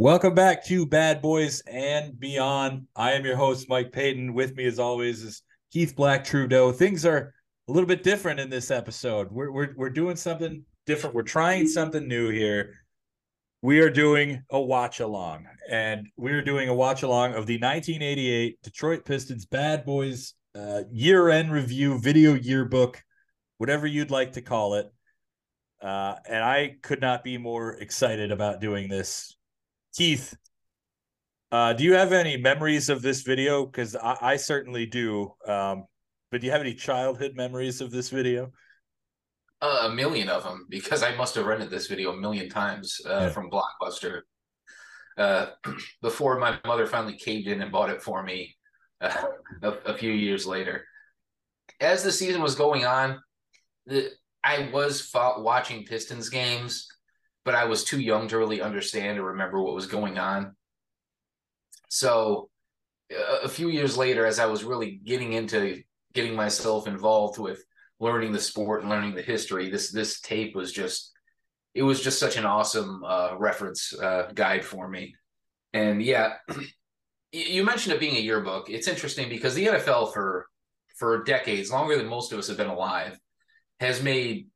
Welcome back to Bad Boys and Beyond. I am your host, Mike Payton. With me, as always, is Keith Black Trudeau. Things are a little bit different in this episode. We're, we're, we're doing something different. We're trying something new here. We are doing a watch along, and we're doing a watch along of the 1988 Detroit Pistons Bad Boys uh, year end review video yearbook, whatever you'd like to call it. Uh, and I could not be more excited about doing this Keith, uh, do you have any memories of this video? Because I, I, certainly do. Um, but do you have any childhood memories of this video? Uh, a million of them, because I must have rented this video a million times uh, yeah. from Blockbuster. Uh, before my mother finally caved in and bought it for me uh, a, a, few years later. As the season was going on, the, I was watching Pistons games but I was too young to really understand or remember what was going on. So a few years later, as I was really getting into getting myself involved with learning the sport and learning the history, this this tape was just it was just such an awesome uh, reference uh, guide for me. And yeah, you mentioned it being a yearbook. It's interesting because the NFL for for decades, longer than most of us have been alive, has made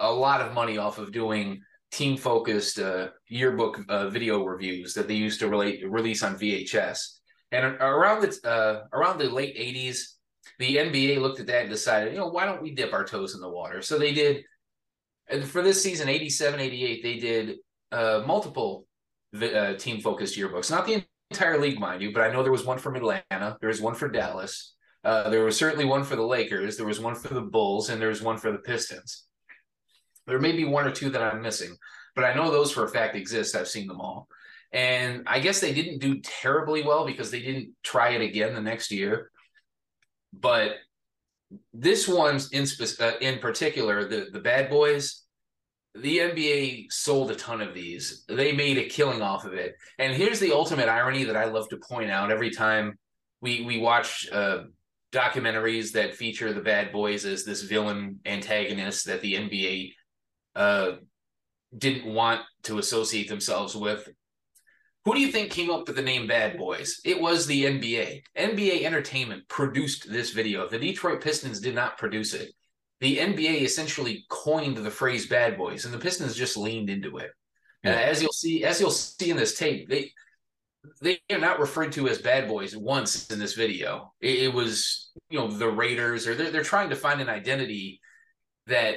a lot of money off of doing team focused uh, yearbook uh, video reviews that they used to relate, release on VHS. And around the uh, around the late '80s, the NBA looked at that and decided, you know, why don't we dip our toes in the water? So they did. And for this season, 87, 88, they did uh, multiple uh, team focused yearbooks. Not the entire league, mind you, but I know there was one from Atlanta, there was one for Dallas, uh, there was certainly one for the Lakers, there was one for the Bulls, and there was one for the Pistons. There may be one or two that I'm missing, but I know those for a fact exist. I've seen them all. And I guess they didn't do terribly well because they didn't try it again the next year. But this one's in spe- uh, in particular, the the Bad Boys, the NBA sold a ton of these. They made a killing off of it. And here's the ultimate irony that I love to point out every time we we watch uh, documentaries that feature the Bad Boys as this villain antagonist that the NBA uh, didn't want to associate themselves with. Who do you think came up with the name Bad Boys? It was the NBA. NBA Entertainment produced this video. The Detroit Pistons did not produce it. The NBA essentially coined the phrase "bad boys," and the Pistons just leaned into it. Yeah. Uh, as you'll see, as you'll see in this tape, they they are not referred to as bad boys once in this video. It, it was you know the Raiders, or they're they're trying to find an identity that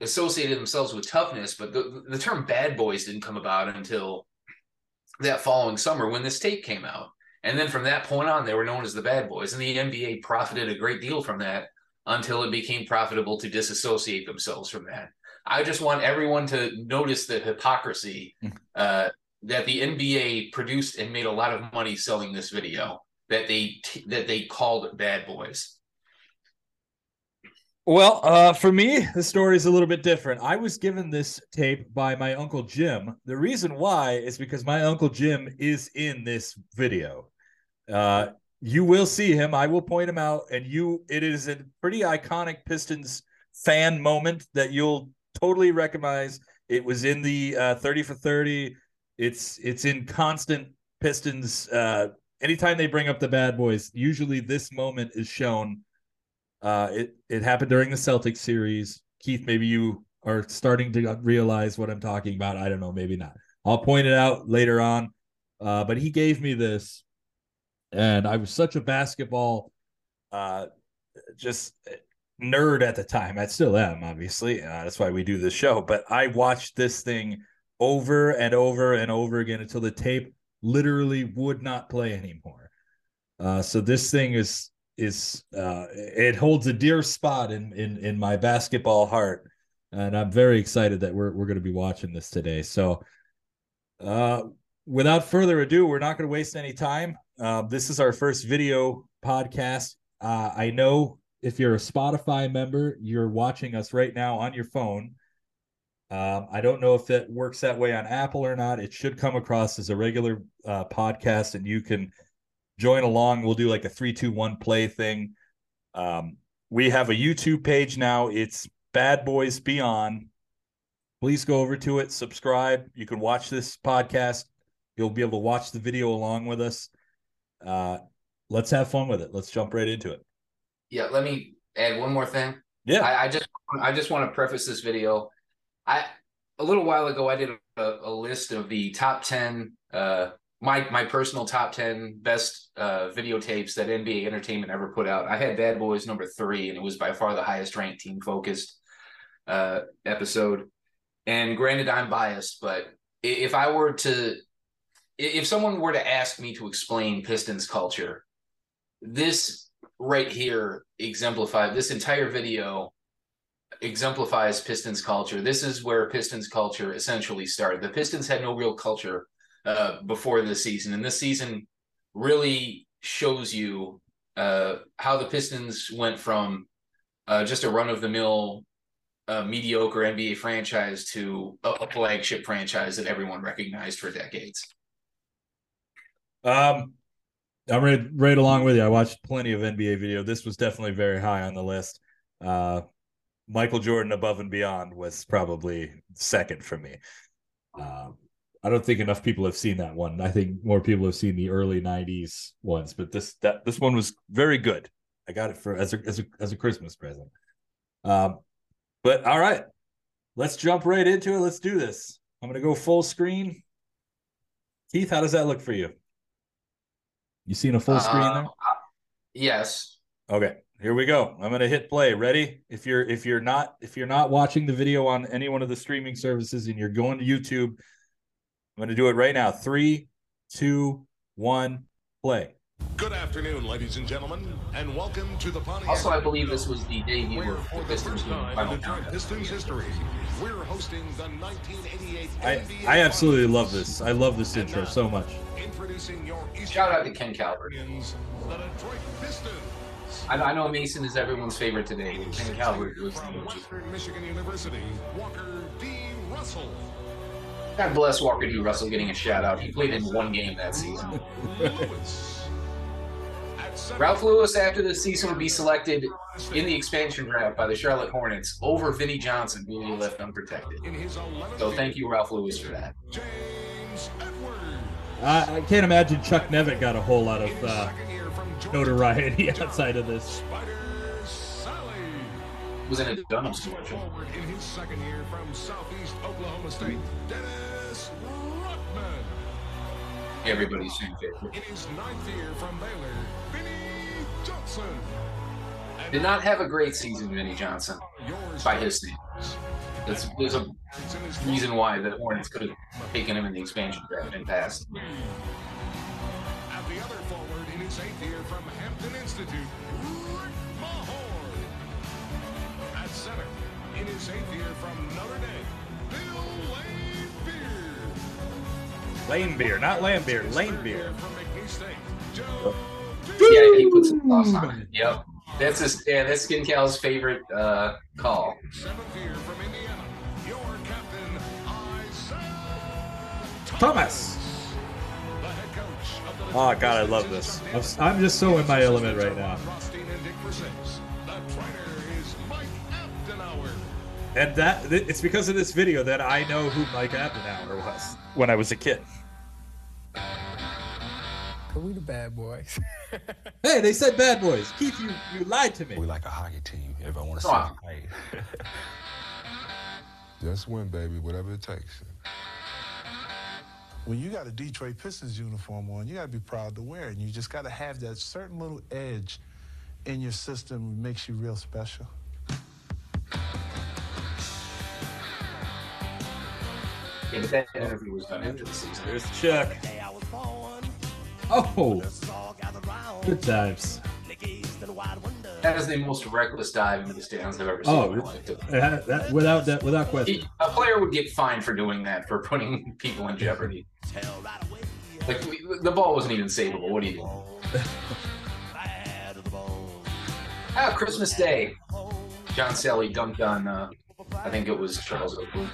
associated themselves with toughness, but the, the term bad boys didn't come about until that following summer when this tape came out. And then from that point on, they were known as the bad boys. And the NBA profited a great deal from that until it became profitable to disassociate themselves from that. I just want everyone to notice the hypocrisy hmm. uh, that the NBA produced and made a lot of money selling this video that they t- that they called bad boys. Well, uh, for me, the story is a little bit different. I was given this tape by my uncle Jim. The reason why is because my uncle Jim is in this video. Uh, you will see him. I will point him out, and you. It is a pretty iconic Pistons fan moment that you'll totally recognize. It was in the uh, thirty for thirty. It's it's in constant Pistons. Uh, anytime they bring up the bad boys, usually this moment is shown uh, it it happened during the Celtics series. Keith, maybe you are starting to realize what I'm talking about. I don't know, maybe not. I'll point it out later on. Uh, but he gave me this, and I was such a basketball, uh, just nerd at the time. I still am, obviously. Uh, that's why we do this show. But I watched this thing over and over and over again until the tape literally would not play anymore. Uh, so this thing is is uh, it holds a dear spot in in in my basketball heart, and I'm very excited that we're we're going to be watching this today. So, uh, without further ado, we're not going to waste any time. Uh, this is our first video podcast. Uh, I know if you're a Spotify member, you're watching us right now on your phone. Um, I don't know if it works that way on Apple or not. It should come across as a regular uh, podcast, and you can join along. We'll do like a three, two, one play thing. Um, we have a YouTube page now. It's Bad Boys Beyond. Please go over to it, subscribe. You can watch this podcast You'll be able to watch the video along with us. Uh, let's have fun with it. Let's jump right into it. Yeah, let me add one more thing. Yeah, I, I just I just want to preface this video. I a little while ago I did a, a list of the top ten uh, my my personal top 10 best uh, videotapes that NBA Entertainment ever put out. I had Bad Boys number 3 and it was by far the highest ranked team focused uh, episode. And granted I'm biased, but if I were to if someone were to ask me to explain Pistons culture, this right here exemplifies this entire video exemplifies Pistons culture. This is where Pistons culture essentially started. The Pistons had no real culture uh, before this season, and this season really shows you uh, how the Pistons went from uh, just a run of the mill, uh, mediocre NBA franchise to a, a, flagship franchise that everyone recognized for decades. Um, I'm right, right along with you. I watched plenty of NBA video. This was definitely very high on the list. Uh, Michael Jordan above and beyond was probably second for me. Um, I don't think enough people have seen that one. I think more people have seen the early '90s ones, but this that this one was very good. I got it for as a as a as a Christmas present. Um, but all right, let's jump right into it. Let's do this. I'm gonna go full screen. Keith, how does that look for you? You seen a full screen there? Uh, yes. Okay, here we go. I'm gonna hit play. Ready? If you're if you're not if you're not watching the video on any one of the streaming services and you're going to YouTube I'm going to do it right now. Three, two, one, play. Good afternoon, ladies and gentlemen, and welcome to the Pontiac. Also, I believe this was the debut of the Pistons final Pistons history. We're hosting the 1988 I, I absolutely love this. I love this intro so much. Introducing your Shout out to Ken Calvert. I, I know Mason is everyone's favorite today. Ken Calvert was the Michigan University, Walker D. Russell. God bless Walker D. Russell getting a shout out. He played in one game that season. Ralph Lewis, after the season, would be selected in the expansion draft by the Charlotte Hornets over Vinnie Johnson, who he left unprotected. So thank you, Ralph Lewis, for that. I, I can't imagine Chuck Nevitt got a whole lot of uh, notoriety outside of this. Was in a Dunham's commercial. In his second year from Southeast Oklahoma State, Dennis Rodman. Everybody's fan favorite. In his ninth year from Baylor, Vinnie Johnson. Did not have a great season, Vinnie Johnson, by his standards. There's, there's a reason why the Hornets could have taken him in the expansion draft and passed. At the other forward in his eighth year from Hampton Institute, center in his eighth year from Notre Dame, Bill Laimbeer, not lamb beer, lane beer. Yeah, he puts some sauce on it. Yep. That's his yeah, that's Skin Cal's favorite uh, call. Thomas. Oh God, I love this. I'm just so in my element right now. And that it's because of this video that I know who Mike Abdenour was when I was a kid. Cause we the bad boys. hey, they said bad boys. Keith, you, you lied to me. We like a hockey team. If I want to see us play. Just win, baby, whatever it takes. When you got a Detroit Pistons uniform on, you got to be proud to wear it. And you just got to have that certain little edge in your system that makes you real special. Yeah, but that interview was done after the season. There's Chuck. Oh, good times. That is the most reckless dive into the stands I've ever seen. Oh, that, that, without that, without question. A player would get fined for doing that, for putting people in jeopardy. like the ball wasn't even savable. What do you do? ah, Christmas Day. John Salley dunked on. Uh, I think it was Charles Oakley.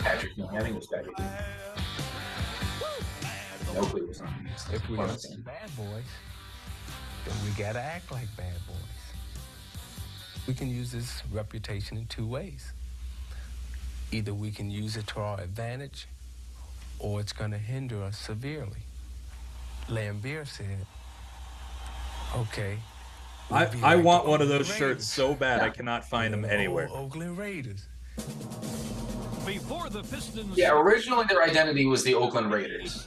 Patrick Ewing. I think it was Patrick Ewing. Nobody was on If we don't see bad boys, then we gotta act like bad boys. We can use this reputation in two ways. Either we can use it to our advantage, or it's going to hinder us severely. Laimbeer said, okay. I, I want one of Oakland those shirts so bad I cannot find them The anywhere. old Oakland Raiders. Before the Pistons Yeah, originally their identity was the Oakland Raiders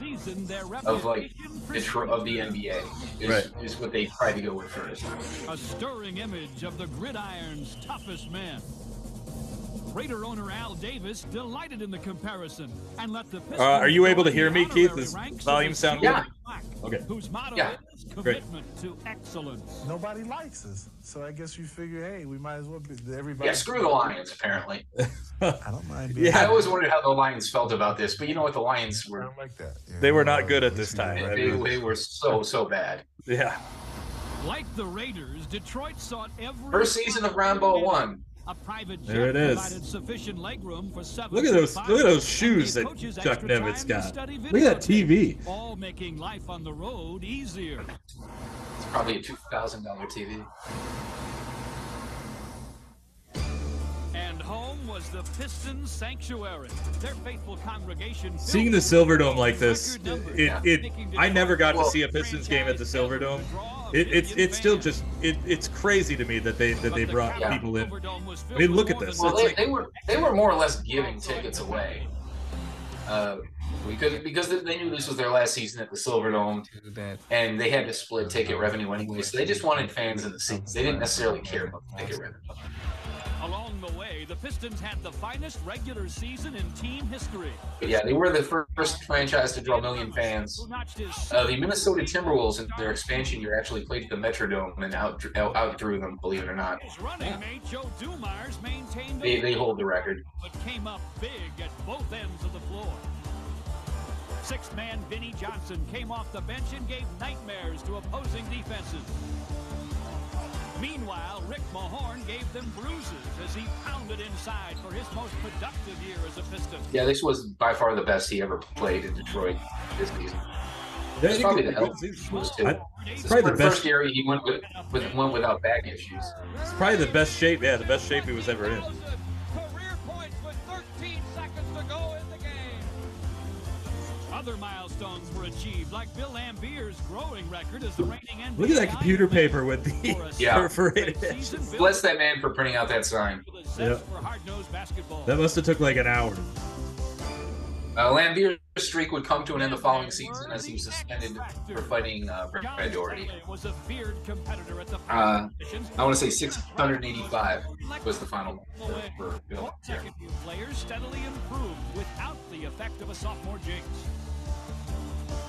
of like reputation Detroit of the NBA. Is, Right. is what they tried to go with first. A stirring image of the gridiron's toughest men. Raider owner Al Davis delighted in the comparison and let the Pistons Uh, are you able to hear me, Keith? honorary Does volume sound Silver good? and Black, Okay. Whose motto Yeah. Is Great. commitment to excellence. Nobody likes us, so I guess you figure, hey, we might as well be everybody. Yeah, screw the Lions. Apparently, I don't mind being. Yeah. I always wondered how the Lions felt about this, but you know what? The Lions were. I were don't like that. Yeah, They were not good at at this time, did. right? they, they were so so bad. Yeah. Like the Raiders, Detroit sought every First season of Rambo Ball One. A private jet There it is. provided sufficient legroom for seven Look at those look at those shoes that Chuck extra Nevitt time to got. Look at that TV. All making life on the road easier. It's probably a two thousand dollar TV. And home was the Pistons sanctuary. Their faithful congregation. Seeing the Silverdome like this, it, it I never got to see a Pistons game at the Silverdome. It, it's it's still just it, it's crazy to me that they that they brought Yeah. people in. I mean, look at this. Well, they, like- they were they were more or less giving tickets away. Uh, because because they- they knew this was their last season at the Silverdome, Do that. and they had to split ticket revenue anyway. So they just wanted fans in the seats. They didn't necessarily care about the ticket revenue. Along the way, the Pistons had the finest regular season in team history. Yeah, they were the first franchise to draw a million fans. Who notched his Uh, the Minnesota Timberwolves in their expansion year actually played at the Metrodome and out out outdrew them. Believe it or not, His running mate Joe Dumars maintained they they hold the record. but came up big at both ends of the floor. Sixth man Vinnie Johnson came off the bench and gave nightmares to opposing defenses. Meanwhile, Rick Mahorn gave them bruises as he pounded inside for his most productive year as a Piston. Yeah, this was by far the best he ever played in Detroit this season. Yeah, It's probably could- the health was too. I- It's probably the the first best- year he went with, with went without back issues. It's probably the best shape. Yeah, the best shape he was ever in. Other milestones were achieved, like Bill Laimbeer's growing record as the reigning NBA. Look at that computer paper with the Yeah. perforated edges. Season Bill Bless that man for printing out that sign. with a zest Yeah. for hard-nosed basketball. That must have took like an hour. Uh, Lambier's streak would come to an end the following season as he was suspended for fighting uh, Brad Daugherty. was a feared competitor at the Uh. I want to say 685 was the final for, for Bill. Second year players steadily improved without the effect of a sophomore jinx.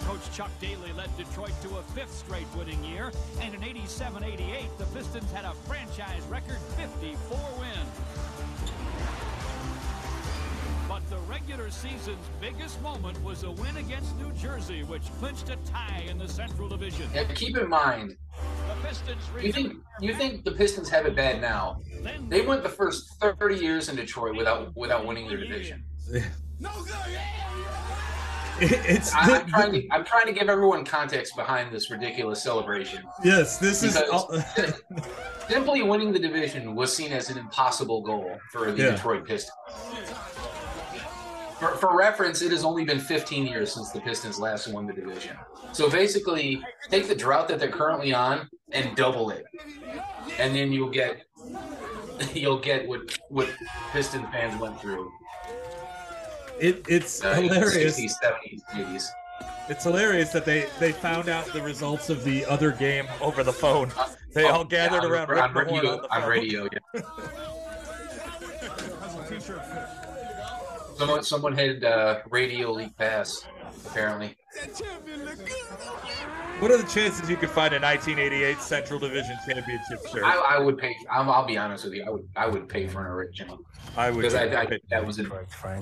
Coach Chuck Daly led Detroit to a fifth straight winning year, and in 87-88, the Pistons had a franchise record 54 wins. But the regular season's biggest moment was a win against New Jersey, which clinched a tie in the Central Division. Yeah, keep in mind, The Pistons you think you think the Pistons have it bad now. They went the first 30 years in Detroit without without winning their division. It's I, the- I'm trying to I'm trying to give everyone context behind this ridiculous celebration. yes, this is Simply winning the division was seen as an impossible goal for the Yeah. Detroit Pistons. For, for reference, it has only been 15 years since the Pistons last won the division. So basically, take the drought that they're currently on and double it, and then you'll get you'll get what what Piston fans went through. It, it's Uh, hilarious. 60s, 70s, 80s. It's hilarious that they they found out the results of the other game over the phone. They Oh, all gathered yeah, around Rick on Mahorn radio. on the On phone. radio, yeah. Someone, someone had uh, radio leak pass, apparently. What are the chances you could find a 1988 Central Division championship shirt? I, I would pay. I'm, I'll be honest with you. I would. I would pay for an original I would. because I, I I, think that was. A,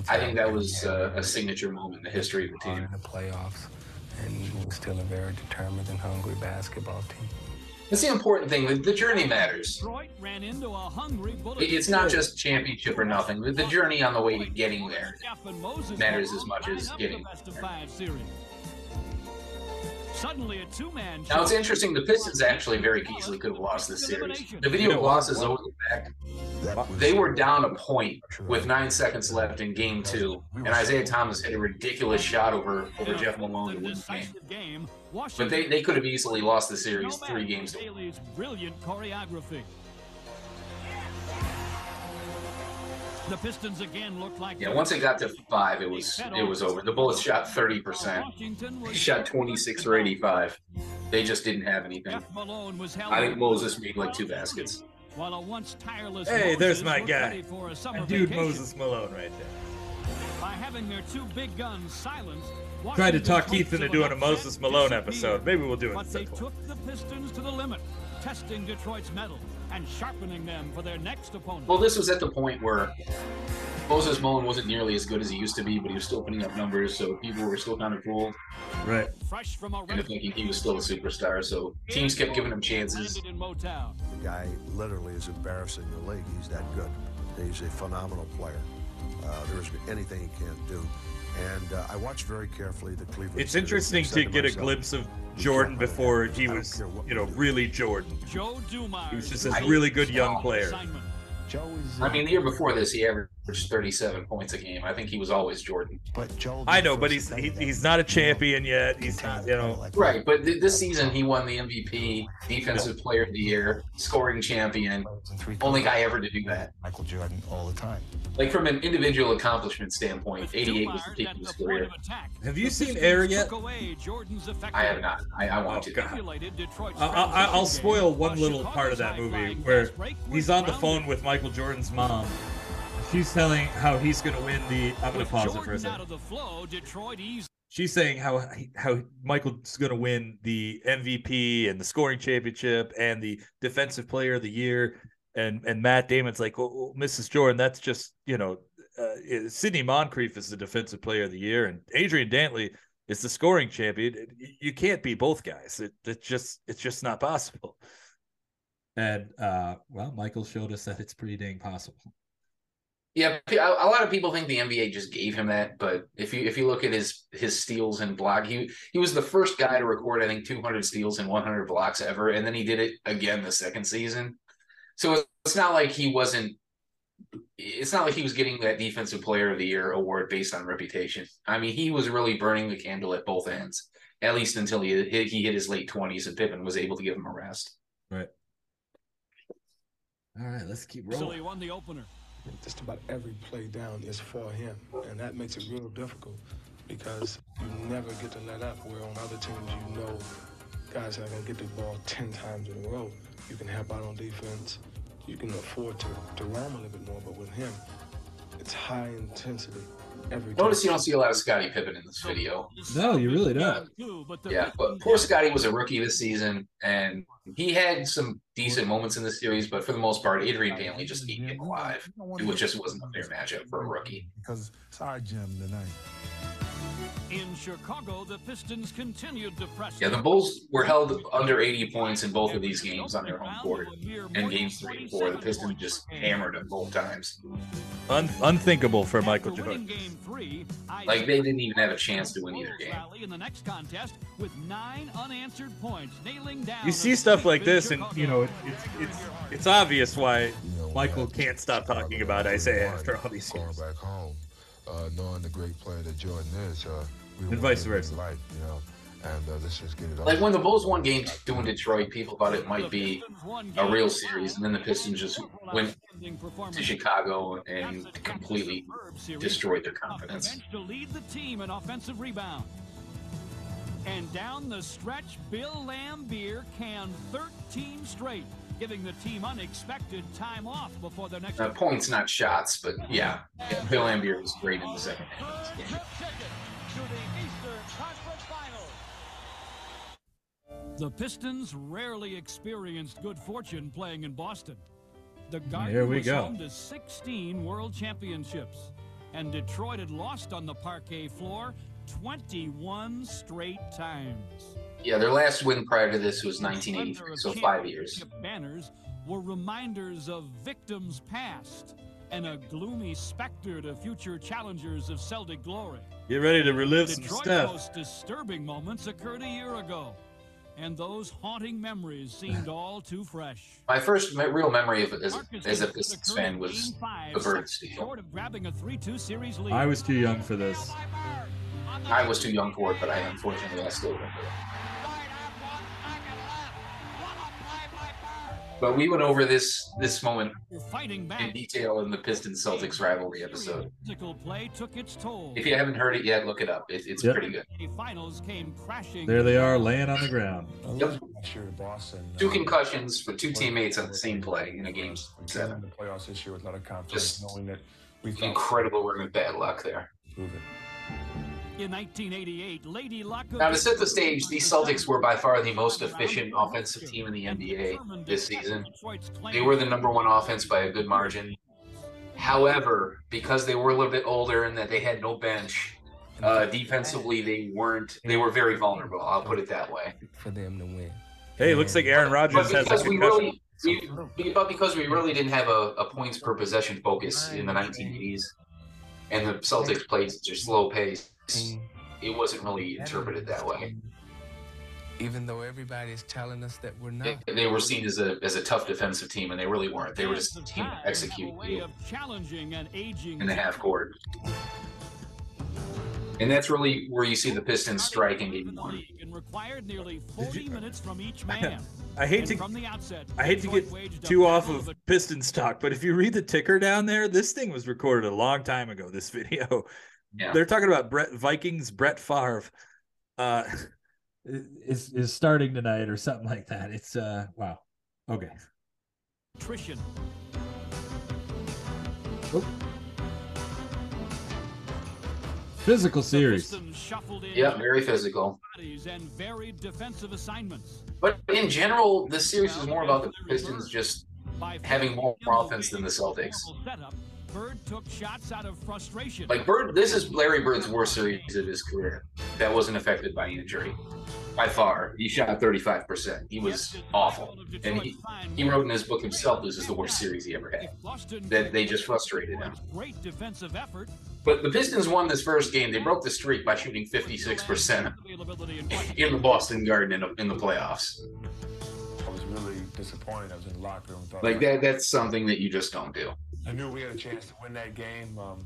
I think that was had uh, a signature moment in the history of the team. in the playoffs, and we're still a very determined and hungry basketball team. That's the important thing. The, the journey matters. Ran into a hungry It's not just championship or nothing. The, journey on the way to getting there. Jeff and Moses matters as much as getting the Suddenly, a two-man. Now it's interesting. The Pistons actually very easily could have lost this series. The video of losses over the fact That was- They were down a point with nine seconds left in game two, and Isiah Thomas hit a ridiculous shot over over Jeff Malone to win the game. game. But they, they could have easily lost the series three games to one. The Pistons again look like Yeah, once it got to five, it was it was over. The Bullets shot thirty percent. Washington They shot twenty six or eighty five. They just didn't have anything. Malone was held I think Moses made like two baskets. While a once tireless Hey, there's my guy. for a dude vacation. Moses Malone right there. By having their two big guns silenced, Tried to talk Keith into doing a Moses Malone episode. Maybe we'll do it But they took the Pistons to the limit, testing Detroit's mettle and sharpening them for their next opponent. Well, this was at the point where Moses Malone wasn't nearly as good as he used to be, but he was still putting up numbers, so people were still kind of fooled Right. Fresh from a into thinking he was still a superstar. So teams kept giving him chances. landed in Motown. The guy literally is embarrassing the league. He's that good. He's a phenomenal player. Uh, there isn't anything he can't do. And uh, I watched very carefully the Cleveland. It's interesting to get a glimpse of Jordan can't let it before happen. he was, you know, really Jordan. Joe Dumars. He was just this I- really good young player. Joe is. I mean, the year before this, he averaged 37 points a game. I think he was always Jordan. but Joe. I know, but he's he, he's not a champion yet. He's not, you know. Right, but th- this season he won the MVP, Defensive Player of the Year, scoring champion. Only guy ever to do that. Michael Jordan all the time. Like from an individual accomplishment standpoint, 88 was the peak of his career. Have you seen Air yet? Jordan's I have not. I, I want Oh, to. God. I, I, I'll spoil one little part of that movie where he's on the phone with Michael Jordan's mom. She's telling how he's going to win the. I'm going to With pause it for a out second. of the flow, Detroit eased She's saying how how Michael's going to win the MVP and the scoring championship and the defensive player of the year. And and Matt Damon's like, well, well, Mrs. Jordan, that's just you know, uh, Sidney Moncrief is the defensive player of the year, and Adrian Dantley is the scoring champion. You can't be both guys. It, it's just it's just not possible. And uh, well, Michael showed us that it's pretty dang possible. Yeah, a a lot of people think the NBA just gave him that, but if you if you look at his his steals and block, he he was the first guy to record I think 200 steals and 100 blocks ever, and then he did it again the second season. So it's not like he wasn't. It's not like he was getting that Defensive Player of the Year award based on reputation. I mean, he was really burning the candle at both ends, at least until he hit, he hit his late 20s and Pippen was able to give him a rest. Right. All right, let's keep rolling. So he won the opener. Just about every play down is for him, and that makes it real difficult because you never get to let up. Where on other teams, you know, guys are gonna get the ball ten times in a row. You can help out on defense. You can afford to, to roam a little bit more, but with him, it's high intensity every time. Notice you don't see a lot of Scottie Pippen in this video. No, you really don't. Yeah, but poor Scottie was a rookie this season, and he had some decent moments in the series, but for the most part, Adrian Dantley just ate him alive. It was just wasn't a fair matchup for a rookie. Because it's our gym tonight. In Chicago, the Pistons continued to press. Yeah, the Bulls were held under 80 points in both of these games on their home court. And games three and four, the Pistons just hammered them both times. Un- unthinkable for Michael Jordan. game three, Like they didn't even have a chance to win either game. in the next contest with nine unanswered points, nailing down You see stuff like this, and you know it, it's it's it's obvious why Michael can't stop talking about Isiah after all these going years. Back home, uh, knowing the great player that Jordan is. Uh, we And vice him in versa. Life, you know, and uh, let's just get it Like over. when the Bulls won game two in Detroit, people thought it might be a real series, and then the Pistons just went to Chicago and completely destroyed their confidence. bench to lead the team in offensive rebounds. And down the stretch, Bill Laimbeer can 13 straight, giving the team unexpected time off before their next. Uh, points, not shots, but yeah, yeah Bill Laimbeer was great in the second half of this game. The Pistons rarely experienced good fortune playing in Boston. The Garden Here we was go. home to 16 World Championships, and Detroit had lost on the parquet floor 21 straight times. Yeah, their last win prior to this was 1983, so five years. Banners were reminders of victims past and a gloomy specter to future challengers of Celtic glory. Get ready to relive some Detroit's stuff. most disturbing moments occurred a year ago. and those haunting memories seemed all too fresh. My first me- real memory of it as, Marcus as a Pistons fan was five, the Bird seconds steal. Short of grabbing a 3-2 series lead. I was too young for this. I was too young for it, but I unfortunately I still remember it. But we went over this this moment in detail in the Pistons Celtics rivalry episode. Play took its toll. If you haven't heard it yet, look it up. It, it's Yep. pretty good. Finals came crashing. There they are, laying on the ground. Yep. Last year in Boston. Two uh, concussions for two teammates on the same play in a game we seven. in the playoffs this year with a lot of confidence, Just knowing that we felt Incredible run of bad luck there. Prove it. In 1988, Lady Luck. Now, to set the stage, these Celtics were by far the most efficient offensive team in the NBA this season. They were the number one offense by a good margin. However, because they were a little bit older and that they had no bench, uh, defensively they weren't. They were very vulnerable. I'll put it that way. for them to win. Hey, looks like Aaron Rodgers has a because we really, we, but because we really didn't have a, a points per possession focus in the 1980s, and the Celtics played such a slow pace, it wasn't really interpreted that way. Even though everybody is telling us that we're not. They, they were seen as a as a tough defensive team, and they really weren't. They were just a team to execute A way of challenging and aging. in the half court. And that's really where you see the Pistons strike in game one. And required nearly 40 minutes from each man. I hate to from the outset, I hate to get waged too off of Pistons talk, but if you read the ticker down there, this thing was recorded a long time ago. This video, Yeah. they're talking about Brett Vikings Brett Favre, uh, is is starting tonight or something like that. It's uh wow, okay. attrition. Physical series. Pistons shuffled in Yeah, very physical. and varied defensive assignments. But in general, this series is more about the Pistons just having more forcing offense than the Celtics. Setup, Bird took shots out of frustration. Like Bird, this is Larry Bird's worst series of his career. That wasn't affected by injury, by far. He shot 35 percent. He was awful, and he he wrote in his book himself this is the worst series he ever had. That they just frustrated him. Great defensive effort. But the Pistons won this first game. They broke the streak by shooting 56 percent in the Boston Garden in the, in the playoffs. I was really disappointed. I was in the locker room. Like that, that's something that you just don't do. I knew we had a chance to win that game. Um,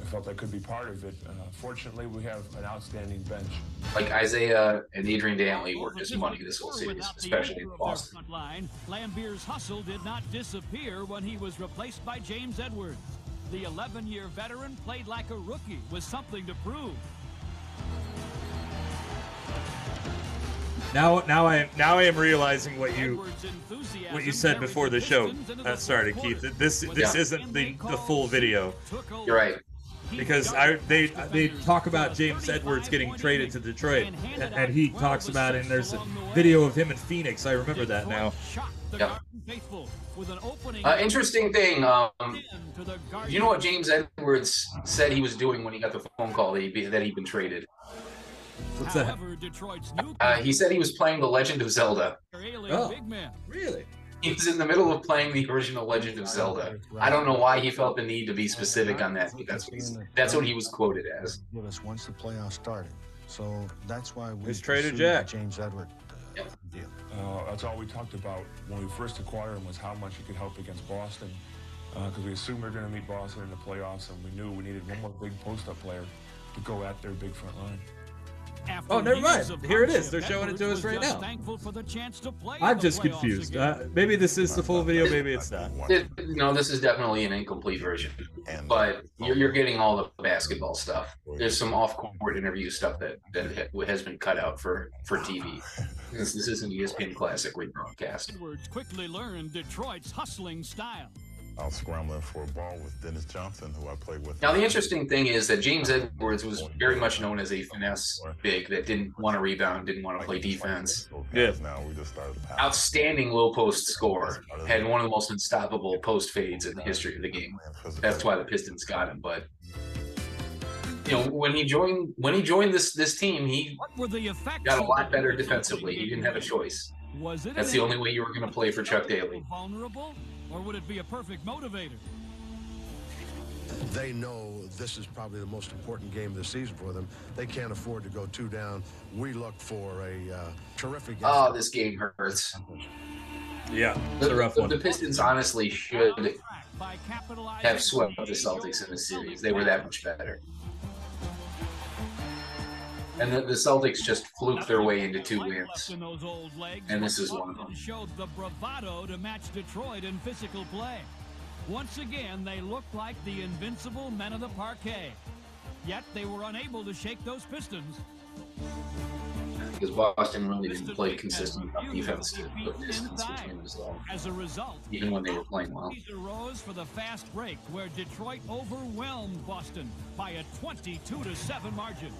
I felt I could be part of it. Uh, fortunately, we have an outstanding bench. Like Isiah and Adrian Dantley were just money this whole series, especially in anchor of their Boston. front line, Laimbeer's hustle did not disappear when he was replaced by James Edwards. The 11-year veteran played like a rookie with something to prove. Now, now I am now I am realizing what you what you said before the show Pistons into the uh, started, Keith. This this Yeah. isn't the the full video You're right. Because I they they talk about James Edwards getting traded to Detroit, and and, he talks about it. And there's a assists along the way. video of him in Phoenix. I remember that now. Detroit shocked the Yep. Garden faithful with an opening Uh, interesting thing. Um, to the Garden you know what James Edwards said he was doing when he got the phone call that, he, that he'd been traded? What's that? However, Detroit's new Uh, he said he was playing The Legend of Zelda. Oh. big man. Really? He was in the middle of playing the original Legend of Zelda. I don't know why he felt the need to be specific on that, that's what, he's, that's what he was quoted as. Give us once the playoffs started. So that's why we There's Trader Jack. James Edward uh, deal. Uh, that's all we talked about when we first acquired him was how much he could help against Boston. Because we assumed we were going to meet Boston in the playoffs, and we knew we needed one more big post-up player to go at their big front line. After Oh, never mind. Here it is. They're showing it to us right now. Thankful for the chance to play I'm just confused. Uh, maybe this is the full video. Maybe it's not. It, no, this is definitely an incomplete version, but you're, you're getting all the basketball stuff. There's some off-court interview stuff that, that has been cut out for, for TV. This, this is an E ESPN Classic rebroadcast. Edwards quickly learned Detroit's hustling style. I was scrambling for a ball with Dennis Johnson, who I played with. Now, the interesting thing is that James Edwards was very much known as a finesse big that didn't want to rebound, didn't want to play defense. Yeah. Now we just started. Outstanding low post score. Had one of the most unstoppable post fades in the history of the game. That's why the Pistons got him. But you know, when he joined when he joined this this team, he What were the effects? got a lot better defensively. He didn't have a choice. Was it That's the only way you were going to play for Chuck Daly. Vulnerable, or would it be a perfect motivator? they know this is probably the most important game of the season for them. They can't afford to go two down. We look for a uh, terrific. Oh, this game hurts. Yeah, the, the, the Pistons honestly should have swept the Celtics in the series. They were that much better. And the, the Celtics just fluked their way into two wins. And this is one of them. Showed the bravado to match Detroit in physical play. Once again, they looked like the invincible men of the parquet. Yet they were unable to shake those Pistons. Because Boston really didn't play consistent enough defense to put distance between themselves. As a result, even when they were playing well. arose for the fast break, where Detroit overwhelmed Boston by a 22 to 7 margin.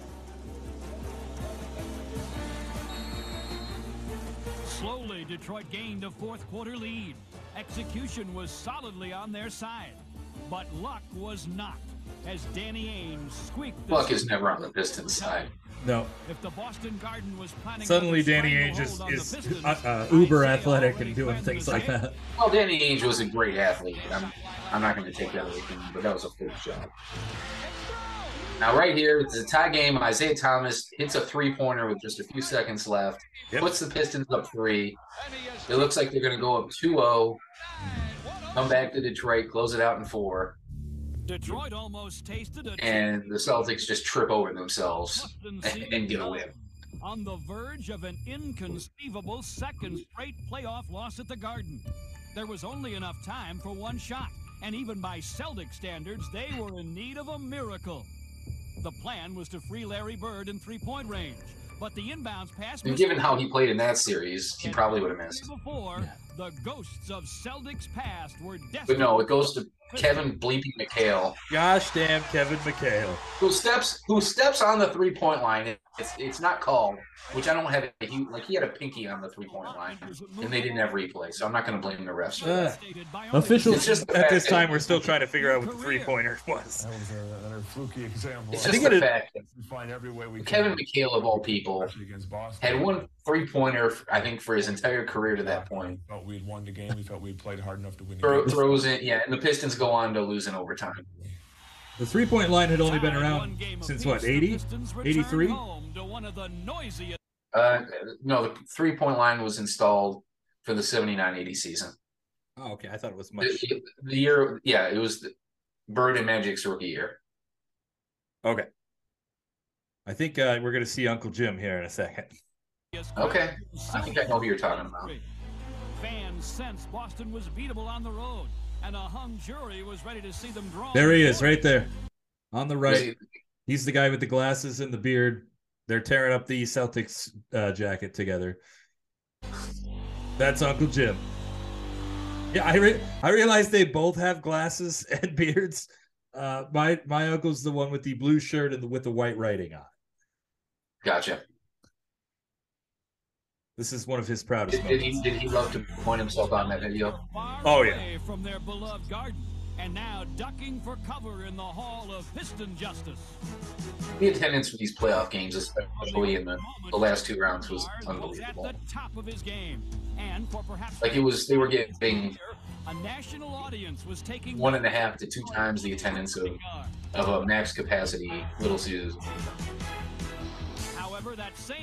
Slowly, Detroit gained a fourth quarter lead. Execution was solidly on their side, but luck was not. As Danny Ainge squeaked. Luck is never on the Pistons side. No. If the Boston Garden was planning Suddenly, Danny Ainge is, is uh, uh, uber athletic and doing things like that. Well, Danny Ainge was a great athlete. I'm, I'm not going to take that away from him, but that was a full job. Now, right here, it's a tie game. Isiah Thomas hits a three pointer with just a few seconds left, yep. puts the Pistons up three. It looks like they're going to go up 2 0, come back to Detroit, close it out in four. Detroit almost tasted a and the Celtics just trip over themselves and, and get a win. On the verge of an inconceivable second straight playoff loss at the Garden. There was only enough time for one shot, and even by Celtic standards, they were in need of a miracle. The plan was to free Larry Bird in three-point range, but the inbounds pass. And given how he played in that series, he probably would have missed. Before, the ghosts of Celtics past were But no, it goes to Kevin Bleeping McHale. Gosh damn Kevin McHale. Who steps who steps on the three point line. It's it's not called, which I don't have a he like he had a pinky on the three point line and they didn't have replay, so I'm not gonna blame the refs for uh, that. Officials just at this time we're still trying to figure out what the three pointer was. That was a, another fluky example. It's just the fact that we find every way we Kevin McHale of all people had one three pointer I think for his entire career to that point. We felt we'd won the game. We felt we played hard enough to win. Throw, throws in, yeah, and the Pistons go on to lose in overtime. The three point line had only been around since what, 80? 83? Uh, no, the three point line was installed for the 79 80 season. Oh, okay. I thought it was much. The, the year, yeah, it was the Bird and Magic's rookie year. Okay. I think uh, we're going to see Uncle Jim here in a second. Okay. I think I know who you're talking about. Fans sensed Boston was beatable on the road and a hung jury was ready to see them draw. There he is, right there, on the right. He's the guy with the glasses and the beard. They're tearing up the Celtics uh, jacket together. That's Uncle Jim. Yeah, I re- I realized they both have glasses and beards. Uh, my my uncle's the one with the blue shirt and the, with the white writing on. Gotcha. This is one of his proudest did, did he, did he love to point himself out in that video? Oh yeah. From their beloved garden, and now ducking for cover in the hall of Piston Justice. The attendance for these playoff games, especially in the, the last two rounds, was unbelievable. At the top of his game, and for perhaps like it was, they were getting a national audience was taking one and a half to two times the attendance of, of a max capacity Little Caesars.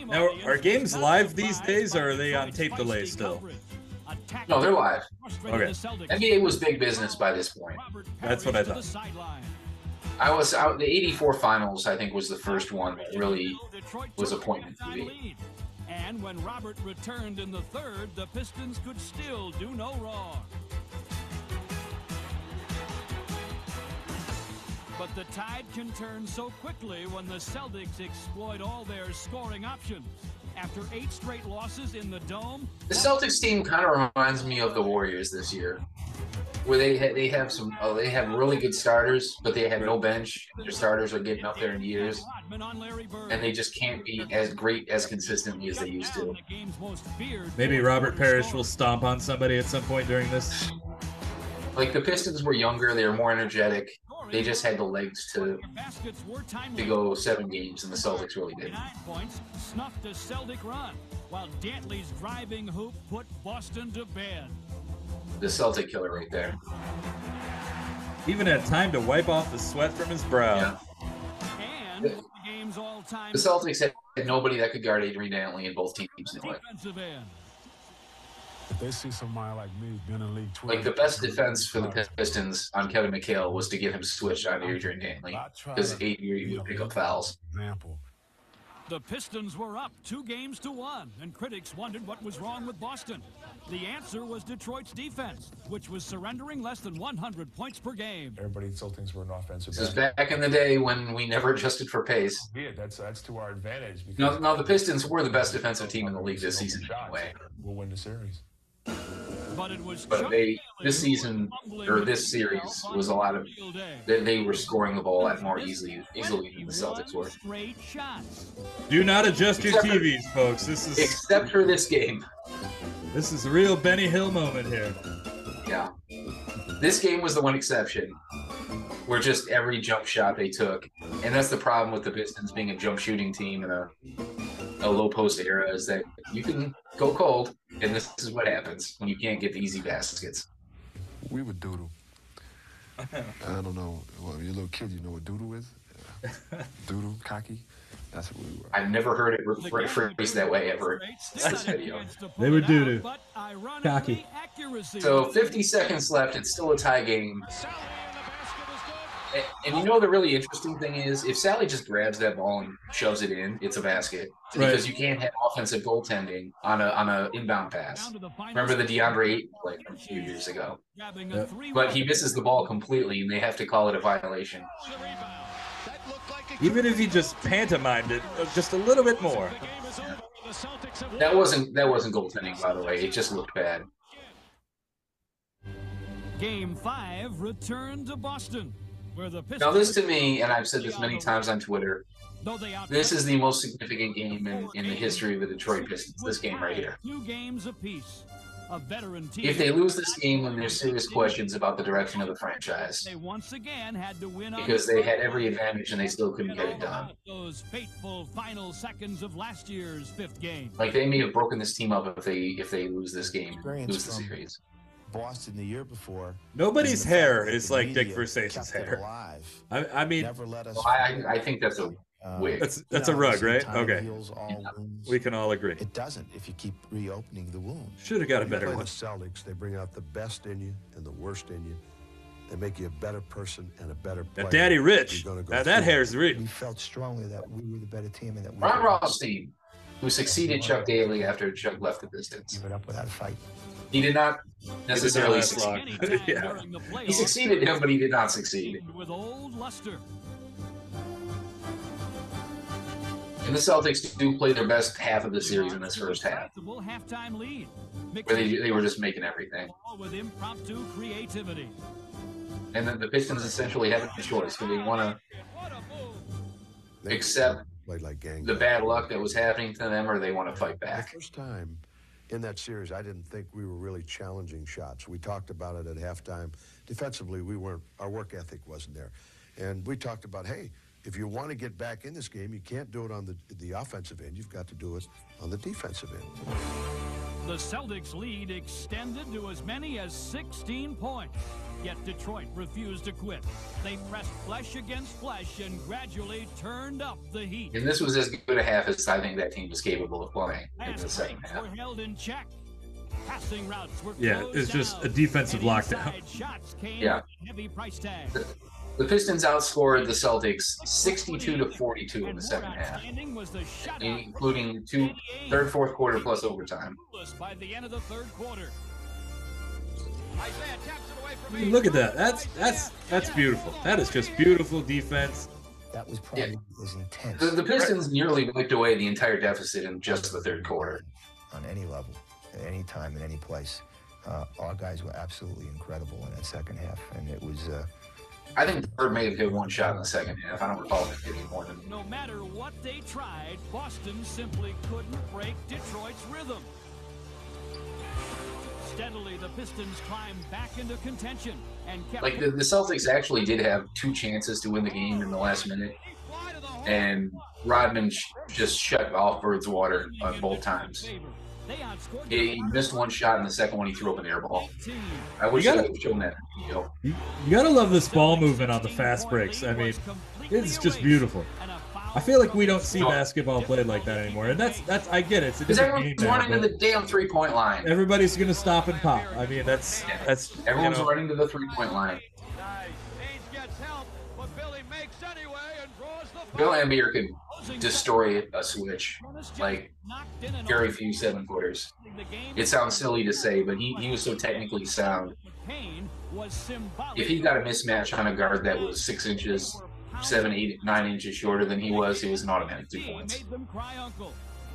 Now, are games live these days, or are they on tape delay still? No, they're live. Okay. NBA was big business by this point. That's what I thought. I was out. The '84 finals, I think, was the first one that really was appointment TV. And when Robert returned in the third, the Pistons could still do no wrong. But the tide can turn so quickly when the Celtics exploit all their scoring options. After eight straight losses in the Dome, the Celtics team kind of reminds me of the Warriors this year, where they ha- they have some oh, they have really good starters, but they have no bench. Their starters are getting up there in years, and they just can't be as great as consistently as they used to. Maybe Robert Parish will stomp on somebody at some point during this. Like the Pistons were younger, they were more energetic. They just had the legs to to go seven games, and the Celtics really did. Nine points snuffed a Celtic run, while Dantley's driving hoop put Boston to bed. The Celtic killer right there. Even had time to wipe off the sweat from his brow. Yeah. And the game's all-time The Celtics had nobody that could guard Adrian Dantley, in both teams knew defensive end. If they see somebody like me, been in league 12, Like the best defense for the Pistons on Kevin McHale was to get him switched on Adrian Dantley because Adrian would pick up fouls. Example. The Pistons were up two games to one, and critics wondered what was wrong with Boston. The answer was Detroit's defense, which was surrendering less than 100 points per game. Everybody still thinks we're an offensive. This is back in the day when we never adjusted for pace. Oh, yeah, that's that's to our advantage. because- No, no, the Pistons were the best defensive team in the league this season anyway. We'll win the series. But it was But they this season or this series was a lot of field they, they were scoring the ball at more easily easily than the Celtics were. Straight shots. Do not adjust your Except for- TVs, folks. This is Except for this game. this is a real Benny Hill moment here. Yeah. This game was the one exception where just every jump shot they took, and that's the problem with the Pistons being a jump shooting team in a a low post era is that you can go cold, and this is what happens when you can't get the easy baskets. We would doodle. I don't know. Well, you're a little kid, you know what doodle is? Yeah. doodle, cocky. That's what we were. I've never heard it re- phrased that way ever this video. They were doo-doo. But ironically, Cocky. So 50 seconds left. It's still a tie game. And, and you know the really interesting thing is, if Salley just grabs that ball and shoves it in, it's a basket Right. because you can't have offensive goaltending on a on a inbound pass. Remember the DeAndre Ayton play from a few years ago, Yeah. but he misses the ball completely, and they have to call it a violation. Even if he just pantomimed it uh, just a little bit more. That wasn't that wasn't goaltending, by the way. It just looked bad. Game five return to Boston, where the Pistons. Now, this to me, and I've said this many times on Twitter, though they out- this is the most significant game in, in the history of the Detroit Pistons. This game right here. Two games apiece. A veteran team. If they lose this game, then there's serious questions about the direction of the franchise They once again had to win because they had every advantage and they still couldn't get it done. Those fateful final seconds of last year's fifth game. Like they may have broken this team up if they if they lose this game, lose the from- series. Boston the year before. Nobody's and the fact hair that is the like Dick Versace's hair. alive, I, I mean, never let us. Well, I I I think that's a wig. Um, that's you know, a rug, right? Okay, heals we can all agree. It doesn't if you keep reopening the wound. Should have got a better one. the Celtics, they bring out the best in you and the worst in you. They make you a better person and a better Now, player. Daddy Rich, You're go now that through. hair's real. We felt strongly that we were the better team and that we Ron could Rothstein, who succeeded Chuck Daly after Chuck left the Pistons. give it up without a fight. He did not necessarily last succeed. long. Anytime Yeah. He succeeded him, but he did not succeed. with old luster. And the Celtics do play their best half of the series in this first half, halftime lead. where they they were just making everything. With impromptu creativity. And then the Pistons essentially have a choice: do they want to accept Played like gang. the bad luck that was happening to them, or they want to fight The back? first time in that series, I didn't think we were really challenging shots. We talked about it at halftime. Defensively, we weren't. Our work ethic wasn't there, and we talked about, hey, if you want to get back in this game, you can't do it on the the offensive end. You've got to do it on the defensive end. The Celtics' lead extended to as many as 16 points. Yet Detroit refused to quit. They pressed flesh against flesh and gradually turned up the heat. And this was as good a half as I think that team was capable of playing in the second half. were held in check. Passing routes were Yeah, it's just down. a defensive lockdown. Shots came Yeah. heavy price tag. The Pistons outscored the Celtics 62 to 42 in the second half, outstanding was the shutout including two third, fourth quarter plus overtime. by the end of the third quarter. Isiah taps it away from I mean, look at that. That's that's that's beautiful. That is just beautiful defense. That was probably as intense The, the Pistons nearly wiped away the entire deficit in just the third quarter. on any level, at any time, in any place. Uh, our guys were absolutely incredible in that second half, and it was. Uh, I think Bird may have hit one shot in the second half. I don't recall him hitting more than. No matter what they tried, Boston simply couldn't break Detroit's rhythm. Steadily, the Pistons climbed back into contention and kept Like the, the Celtics actually did have two chances to win the game in the last minute, and Rodman sh- just shut off Bird's water uh, both times. They outscored He, he missed one shot, and the second one he threw up an air ball. I wish You gotta- could have shown that video. You, you gotta love this ball movement on the fast breaks. I mean, it's just beautiful. I feel like we don't see basketball played like that anymore, and that's that's I get it. It's a Because different game everyone's now, running to the damn three point line. everybody's gonna stop and pop. I mean, that's that's you Everyone's know, running to the three point line. Bill Laimbeer could destroy a switch like very few seven footers. It sounds silly to say, but he, he was so technically sound. If he got a mismatch on a guard that was six inches, seven, eight, nine inches shorter than he was, he was an automatic two points.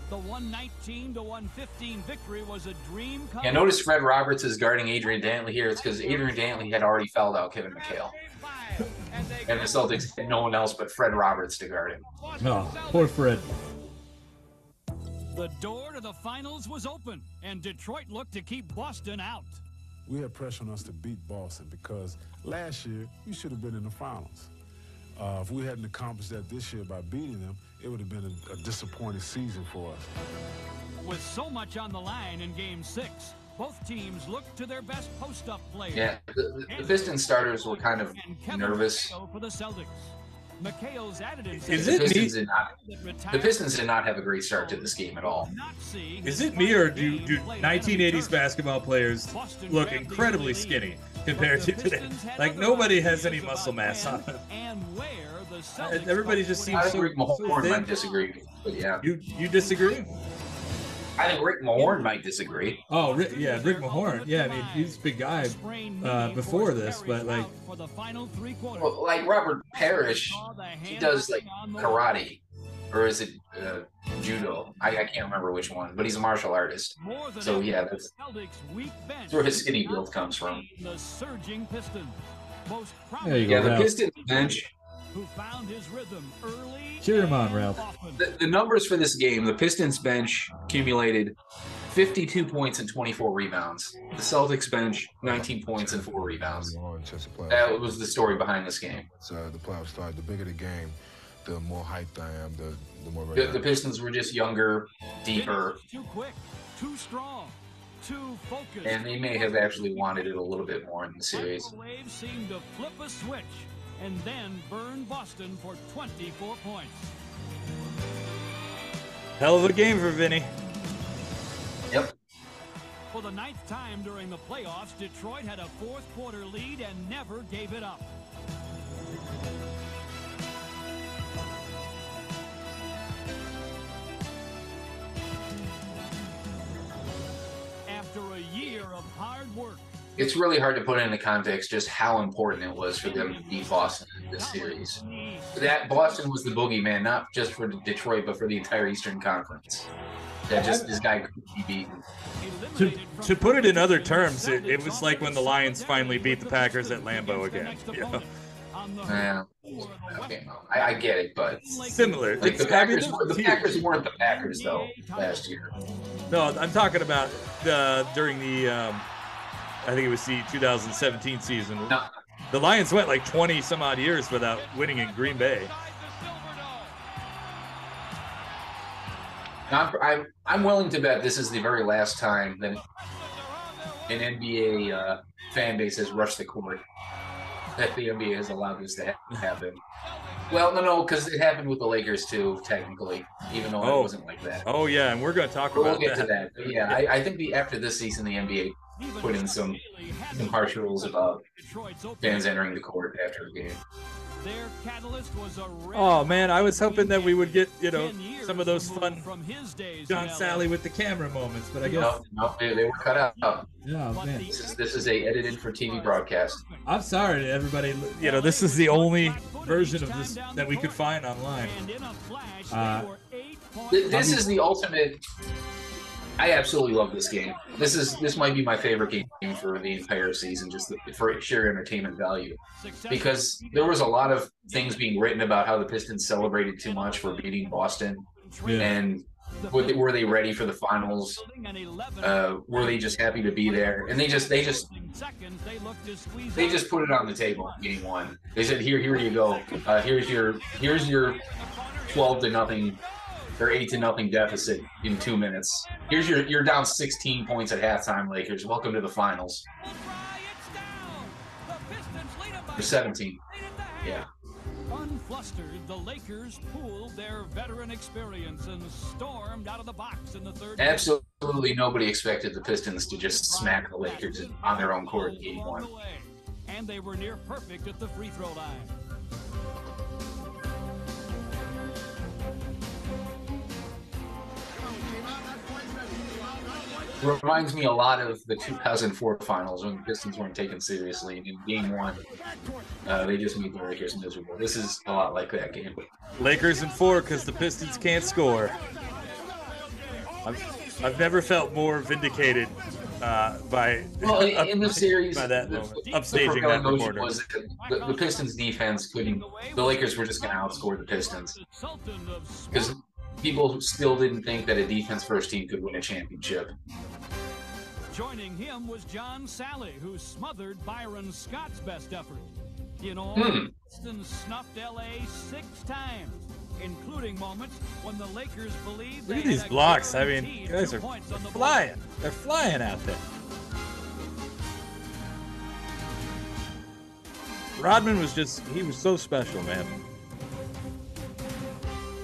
Made them. The 119 to 115 victory was a dream come Yeah, notice Fred Roberts is guarding Adrian Dantley here. It's because Adrian Dantley had already fouled out Kevin McHale. And the Celtics had no one else but Fred Roberts to guard him. oh, poor Fred. The door to the finals was open, and Detroit looked to keep Boston out. We had pressure on us to beat Boston because last year we should have been in the finals. Uh, if we hadn't accomplished that this year by beating them, it would have been a, a disappointing season for us. With so much on the line in Game Six, both teams looked to their best post-up players. Yeah, the, the Pistons starters were kind of nervous. For the Celtics, McHale's added Is the it me? Pistons did not. The Pistons did not have a great start to this game at all. Is it me or do do 1980s basketball players look incredibly skinny compared to today? Like nobody has any muscle mass on them. And where the Celtics Everybody just seems I think so, Rick so Mahorn thin. might disagree, but yeah, You you disagree? I think Rick Mahorn might disagree. Oh, Rick, yeah, Rick Mahorn. Yeah, I mean he's a big guy uh, before this, but like for the final three quarters. Well, like Robert Parish, he does like karate, or is it uh, judo? I, I can't remember which one, but he's a martial artist. So yeah, that's Celtics weak bench that's where his skinny build comes from. the surging Pistons. There you prominent go, Yeah, the Ralph. Pistons bench. Who found his rhythm early. cheer him on, Ralph. The, the numbers for this game: the Pistons bench accumulated 52 points and 24 rebounds. The Celtics bench 19 points and four rebounds. That was the story behind this game. So the playoffs start. The bigger the game, the more hyped I am. The the more The, the. Pistons were just younger, deeper, Too quick, too strong, and they may have actually wanted it a little bit more in the series. Microwaves seemed to flip a switch and then burn Boston for 24 points. hell of a game for Vinnie. Yep. For the ninth time during the playoffs, Detroit had a fourth quarter lead and never gave it up. After a year of hard work, It's really hard to put into context just how important it was for them to beat Boston in this series. That Boston was the boogeyman, not just for Detroit, but for the entire Eastern Conference. That just this guy couldn't be beaten. To, to put it in other terms, it, it was like when the Lions finally beat the Packers at Lambeau again. You know? Yeah. Okay, I, I get it, but Similar. like the It's- I mean, Packers, the Packers weren't the Packers though last year. No, I'm talking about the during the um, I think it was the 2017 season. The Lions went like 20 some odd years without winning in Green Bay. I'm, I'm, I'm willing to bet this is the very last time that an NBA uh, fan base has rushed the court. That the NBA has allowed this to ha- happen. Well, no, no, because it happened with the Lakers too, technically, even though Oh. it wasn't like that. Oh yeah, and we're going to talk We'll about get to that. that. But yeah, I, I think the after this season, the NBA put in some some harsh rules about fans entering the court after a game. Their catalyst was a Oh man, I was hoping that we would get you know some of those fun from his days John. Salley with the camera moments, but I guess No, no, they, they were cut out. Yeah, man. This is this is a edited for TV broadcast. I'm sorry to everybody. You know, this is the only version of this that we could find online. Uh, This is the ultimate. I absolutely love this game. This is this might be my favorite game for the entire season, just for sheer entertainment value. Because there was a lot of things being written about how the Pistons celebrated too much for beating Boston, Yeah. and were they, were they ready for the finals? Uh, were they just happy to be there? And they just they just they just put it on the table. in Game one, they said, "Here, here you go. Uh, here's your here's your twelve to nothing their eight to nothing deficit in two minutes. Here's your you're down 16 points at halftime, Lakers. Welcome to the finals. You're 17. Yeah. Unflustered, the Lakers pooled their veteran experience and stormed out of the box in the third. Absolutely nobody expected the Pistons to just smack the Lakers on their own court in game one. And they were near perfect at the free throw line. Reminds me a lot of the 2004 finals when the Pistons weren't taken seriously. In game one, uh, they just made the Lakers miserable. This is a lot like that game. Lakers in four because the Pistons can't score. I've, I've never felt more vindicated uh, by Well, in, in the series, by that the, upstaging that reporter. was the, the Pistons defense couldn't. The Lakers were just going to outscore the Pistons because people still didn't think that a defense first team could win a championship. Joining him was John Salley, who smothered Byron Scott's best effort. In all. Hmm. Pistons snuffed LA six times, including moments when the Lakers believed Look they at these had blocks. I mean, guaranteed guys are points on the board. flying. They're flying out there. Rodman was just, he was so special, man.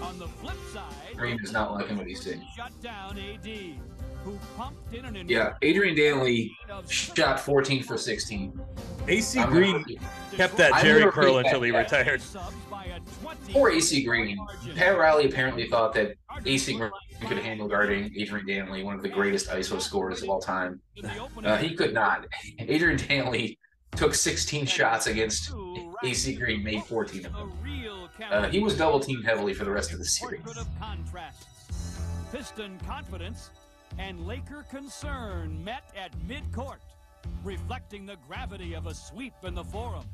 On the flip side, Green is not liking what he's seeing. shut down AD, who pumped in an Yeah, Adrian Dantley shot 14 for 16. AC I'm Green gonna- kept that Jheri curl until he that. retired. Poor AC Green. Pat Riley apparently thought that AC Green could handle guarding Adrian Dantley, one of the greatest ISO scorers of all time. Uh, he could not. Adrian Dantley took 16 shots against AC Green, made 14 of them. Uh, he was double teamed heavily for the rest of the series. Piston confidence and Laker concern met at midcourt, reflecting the gravity of a sweep in the forum.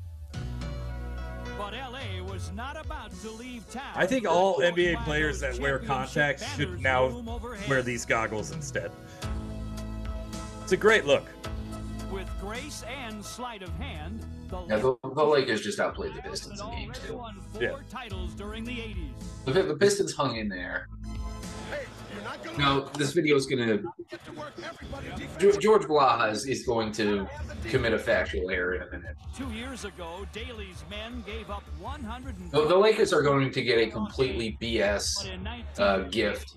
But LA was not about to leave town. I think all NBA players that wear contacts should now wear these goggles instead. It's a great look. With grace and sleight of hand, the Yeah, the, the Lakers just outplayed the Pistons in game two. won four titles during the 80s. The, the Pistons hung in there. Now, this video is going to. George Blaha is, is going to commit a factual error in a minute. Two years ago, Daly's men gave up 100. The, the Lakers are going to get a completely BS uh, gift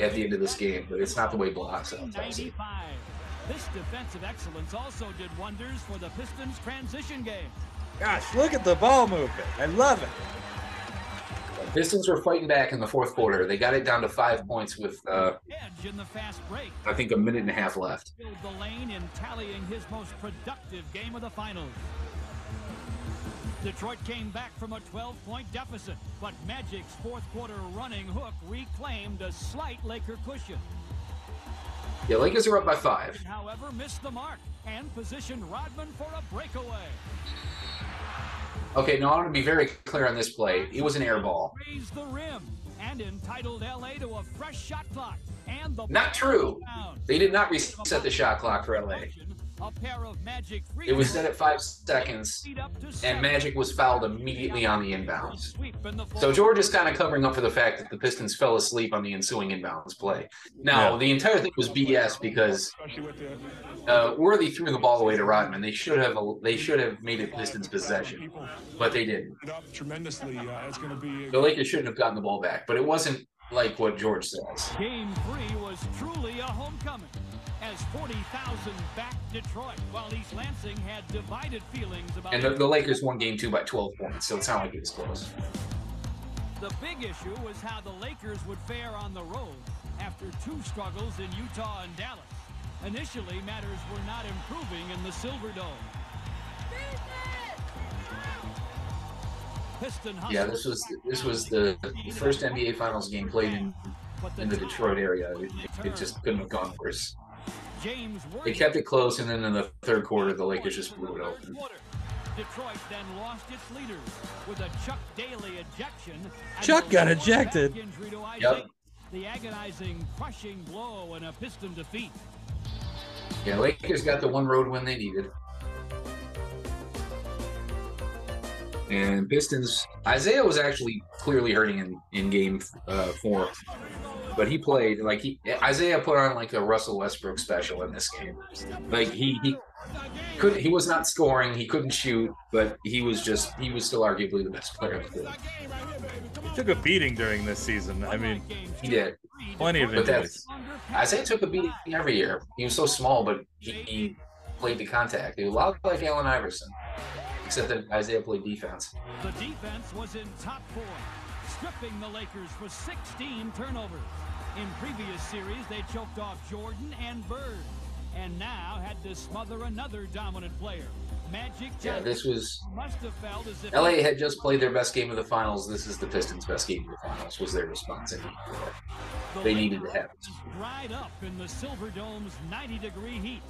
at the end of this game, but it's not the way Blaha tells it. 95. This defensive excellence also did wonders for the Pistons' transition game. Gosh, look at the ball movement. I love it. Pistons were fighting back in the fourth quarter. They got it down to five points with, uh, Edge in the fast break. I think, a minute and a half left. The lane in tallying his most productive game of the finals. Detroit came back from a 12-point deficit, but Magic's fourth quarter running hook reclaimed a slight Laker cushion. Yeah, Lakers are up by five. However, missed the mark and positioned Rodman for a breakaway. Okay, now I want to be very clear on this play. It was an air ball. Raised the rim and entitled LA to a fresh shot clock. And the Not true. They did not reset the shot clock for LA. A pair of Magic free It was set at five seconds, and Magic was fouled immediately on the inbounds. So George is kind of covering up for the fact that the Pistons fell asleep on the ensuing inbounds play. Now, Yeah. the entire thing was BS because uh, Worthy threw the ball away to Rodman. They should have they should have made it Pistons possession, but they didn't. tremendously. It's going to be. The Lakers shouldn't have gotten the ball back, but it wasn't like what George says. Game three was truly a homecoming as 40,000 backed Detroit, while East Lansing had divided feelings about And the, the Lakers won game two by 12 points, so it's not like it was close. The big issue was how the Lakers would fare on the road after two struggles in Utah and Dallas. Initially, matters were not improving in the Silverdome. Yeah, this was this was the first NBA Finals game played in in the Detroit area. It, it just couldn't have gone worse. James They kept it close, and then in the third quarter, the Lakers just blew it open. Detroit then lost its leaders with a Chuck Daly ejection. Chuck got ejected. back injury to Isaac. Yep. The agonizing, crushing blow and a Piston defeat. Yeah, Lakers got the one road win they needed. And Pistons, Isiah was actually clearly hurting in, in game uh, four, but he played like he Isiah put on like a Russell Westbrook special in this game. Like he he couldn't he was not scoring, he couldn't shoot, but he was just he was still arguably the best player on the court. He took a beating during this season. I mean, He did. plenty of injuries. Isiah took a beating every year. He was so small, but he, he played the contact. He was a lot like Allen Iverson, except that Isiah played defense. The defense was in top form, stripping the Lakers for 16 turnovers. In previous series, they choked off Jordan and Bird, and now had to smother another dominant player. Magic Yeah, this was must have felt as if LA had just played their best game of the finals. This is the Pistons' best game of the finals. Was their response. They needed to have it. dried up in the Silverdome's 90-degree heat.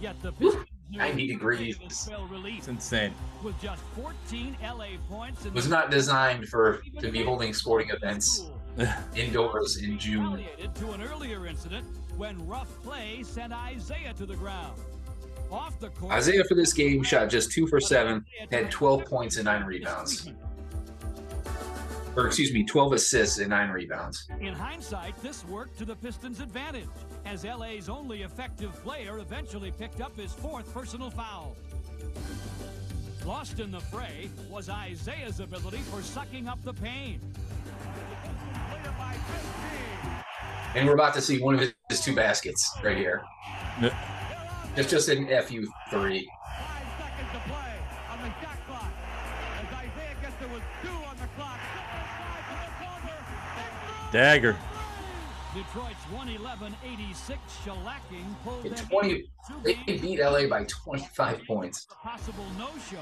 Yet the Pistons 90 the degrees. spell relief It's insane. with just 14 LA points. in was not designed for to be holding sporting events indoors in June. to an earlier incident when rough play sent Isiah to the ground. Off the court, Isiah for this game shot just two for seven, had 12 points and nine rebounds or excuse me, 12 assists and nine rebounds. In hindsight, this worked to the Pistons' advantage, as LA's only effective player eventually picked up his fourth personal foul. Lost in the fray was Isiah's ability for sucking up the pain. And we're about to see one of his two baskets right here. It's just an FU3. Dagger. Detroit's 111-86 shellacking pulled In 20, they beat LA by 25 points. A possible no-show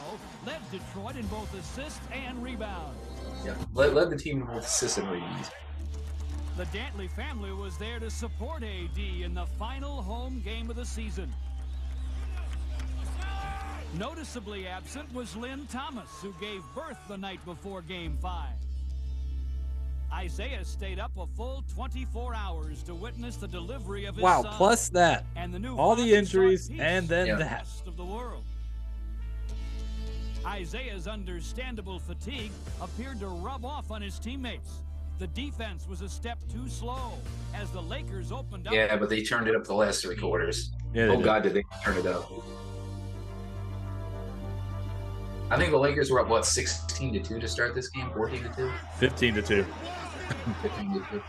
led Detroit in both assists and rebounds. Yeah, led, led the team in both assists and rebounds. The Dantley family was there to support AD in the final home game of the season. Noticeably absent was Lynn Thomas, who gave birth the night before Game 5. Isiah stayed up a full 24 hours to witness the delivery of his Wow, son plus that. and the new All the injuries and then in the that. rest of the world. Isiah's understandable fatigue appeared to rub off on his teammates. The defense was a step too slow as the Lakers opened up. Yeah, but they turned it up the last three quarters. Yeah, oh did. God, did they turn it up? I think the Lakers were up what 16 to two to start this game, 14 to two. 15 to 2. 15 to two.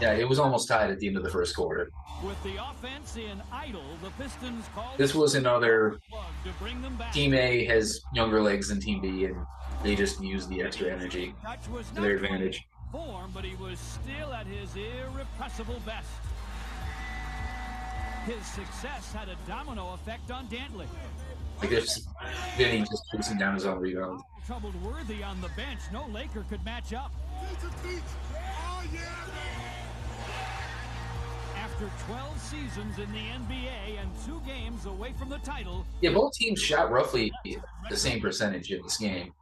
Yeah, it was almost tied at the end of the first quarter. With the offense in idle, the Pistons called This was another to bring them back. Team A has younger legs than Team B, and they just used the extra energy Touch to their advantage. form, but he was still at his irrepressible best. His success had a domino effect on Dantley. I guess then he just chasing down his own rebound. Troubled Worthy on the bench, no Laker could match up. After 12 seasons in the NBA and two games away from the title, Yeah, both teams shot roughly the same percentage in this game.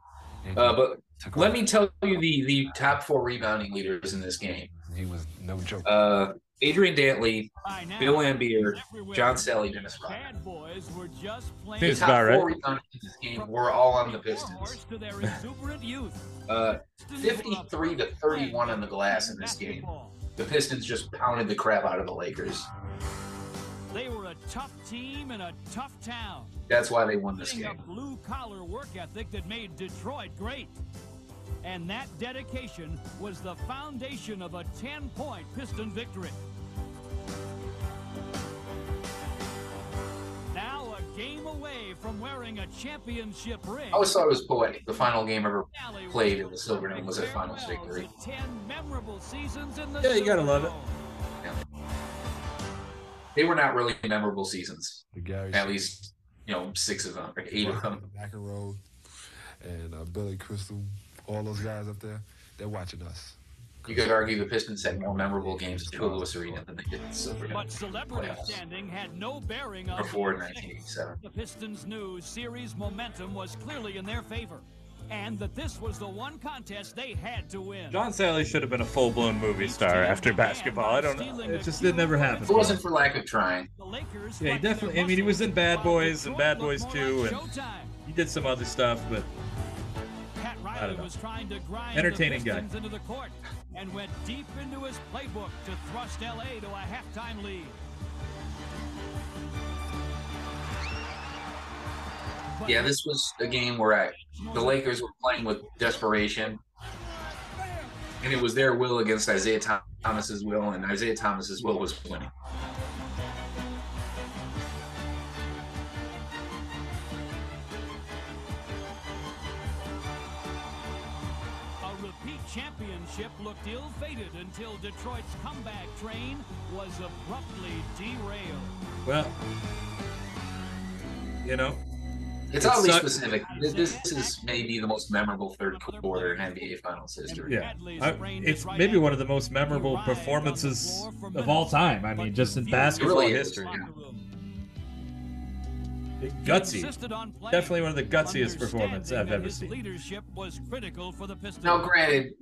Uh, but let me tell you the the top four rebounding leaders in this game. He was no joke. Uh, Adrian Dantley, Bill Laimbeer, John Salley, Dennis Rodman. bad boys were just playing The top about four right. rebounders in this game were all on the Pistons. horse to their exuberant youth. Uh, 53 to 31 on the glass in this game. The Pistons just pounded the crap out of the Lakers. They were a tough team in a tough town. That's why they won this Putting a game. blue collar work ethic that made Detroit great. And that dedication was the foundation of a 10 point Piston victory. From wearing a championship ring. I always thought it was poetic. The final game ever played in the Silverdome was a finals victory. 10 memorable seasons in the Yeah, you gotta love it. Silverdome. They were not really memorable seasons. The Gary At least, you know, six of them, or eight of them. McEnroe and uh, Billy Crystal, all those guys up there, they're watching us. You could argue the Pistons had more memorable games at Joe Louis Arena than they did at the Silverdome. But celebrity playoffs. standing had no bearing on Before the 1987. The Pistons knew series momentum was clearly in their favor, and that this was the one contest they had to win. John Salley should have been a full blown movie star after basketball. I don't know. It just did never happened. It wasn't for lack of trying, The Lakers Yeah, he flexed their definitely. I mean, he was in Bad while Boys and Detroit Bad looked Boys more 2, like and Showtime. he did some other stuff, but Pat I Riley don't know. was trying to grind Entertaining the guy. Pistons into the court and went deep into his playbook to thrust LA to a halftime lead. Yeah, this was a game where I, the Lakers were playing with desperation, and it was their will against Isiah Thomas's will, and Isiah Thomas's will was winning. Championship looked ill-fated until Detroit's comeback train was abruptly derailed. well, you know, It's it oddly suck- specific. This, this is maybe the most memorable third quarter in NBA Finals history. Yeah, I, it's maybe one of the most memorable performances of all time. I mean, just in basketball really history. yeah. Gutsy, on definitely one of the gutsiest performances I've ever seen. leadership was critical for the Pistons. Now, granted,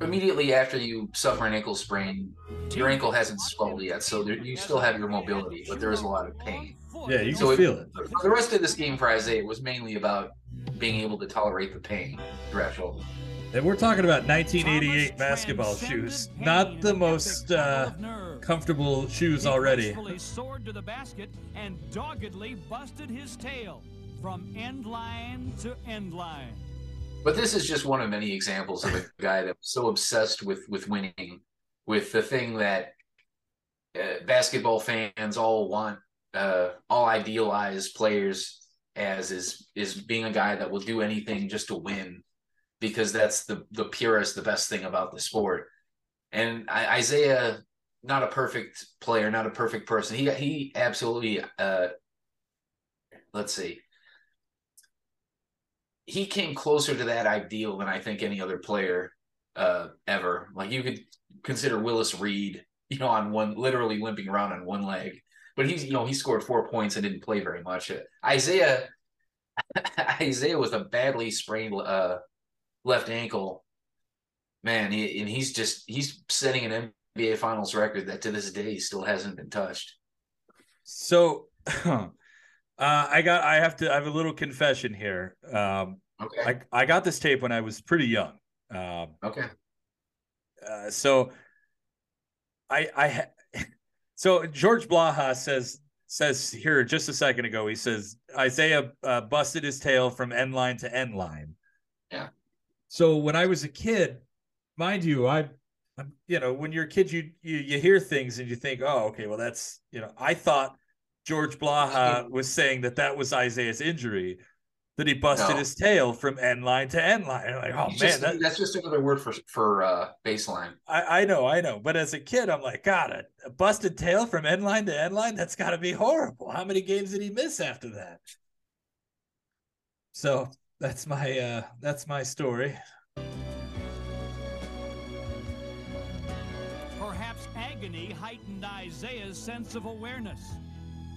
immediately after you suffer an ankle sprain, your ankle hasn't swelled yet, so there, you still have your mobility, but there is a lot of pain. Yeah, you So can feel it. For the rest of this game for Isiah was mainly about being able to tolerate the pain threshold. And we're talking about 1988 basketball shoes, not the most uh, comfortable shoes already. gracefully soared to the basket and doggedly busted his tail from end line to end line. But this is just one of many examples of a guy that was so obsessed with with winning, with the thing that uh, basketball fans all want, uh, all idealize players as is is being a guy that will do anything just to win, because that's the the purest, the best thing about the sport. And I, Isiah, not a perfect player, not a perfect person. He he absolutely. Uh, let's see he came closer to that ideal than I think any other player uh, ever. Like you could consider Willis Reed, you know, on one literally limping around on one leg, but he's you know he scored four points and didn't play very much. Isiah Isiah with a badly sprained uh, left ankle, man, he, and he's just he's setting an NBA Finals record that to this day still hasn't been touched. So, uh, I got. I have to. I have a little confession here. Um, okay. I I got this tape when I was pretty young. Um, okay. Uh, so, I I so George Blaha says says here just a second ago. He says Isiah uh, busted his tail from end line to end line. Yeah. So when I was a kid, mind you, I, you know, when you're a kid, you, you you hear things and you think, oh, okay, well, that's you know, I thought George Blaha was saying that that was Isiah's injury, that he busted No. his tail from end line to end line. I'm like, oh It's man, just- that, that's just another word for for uh, baseline. I, I know, I know. But as a kid, I'm like, God, a, a busted tail from end line to end line, that's got to be horrible. How many games did he miss after that? So that's my uh that's my story. Agony heightened Isiah's sense of awareness.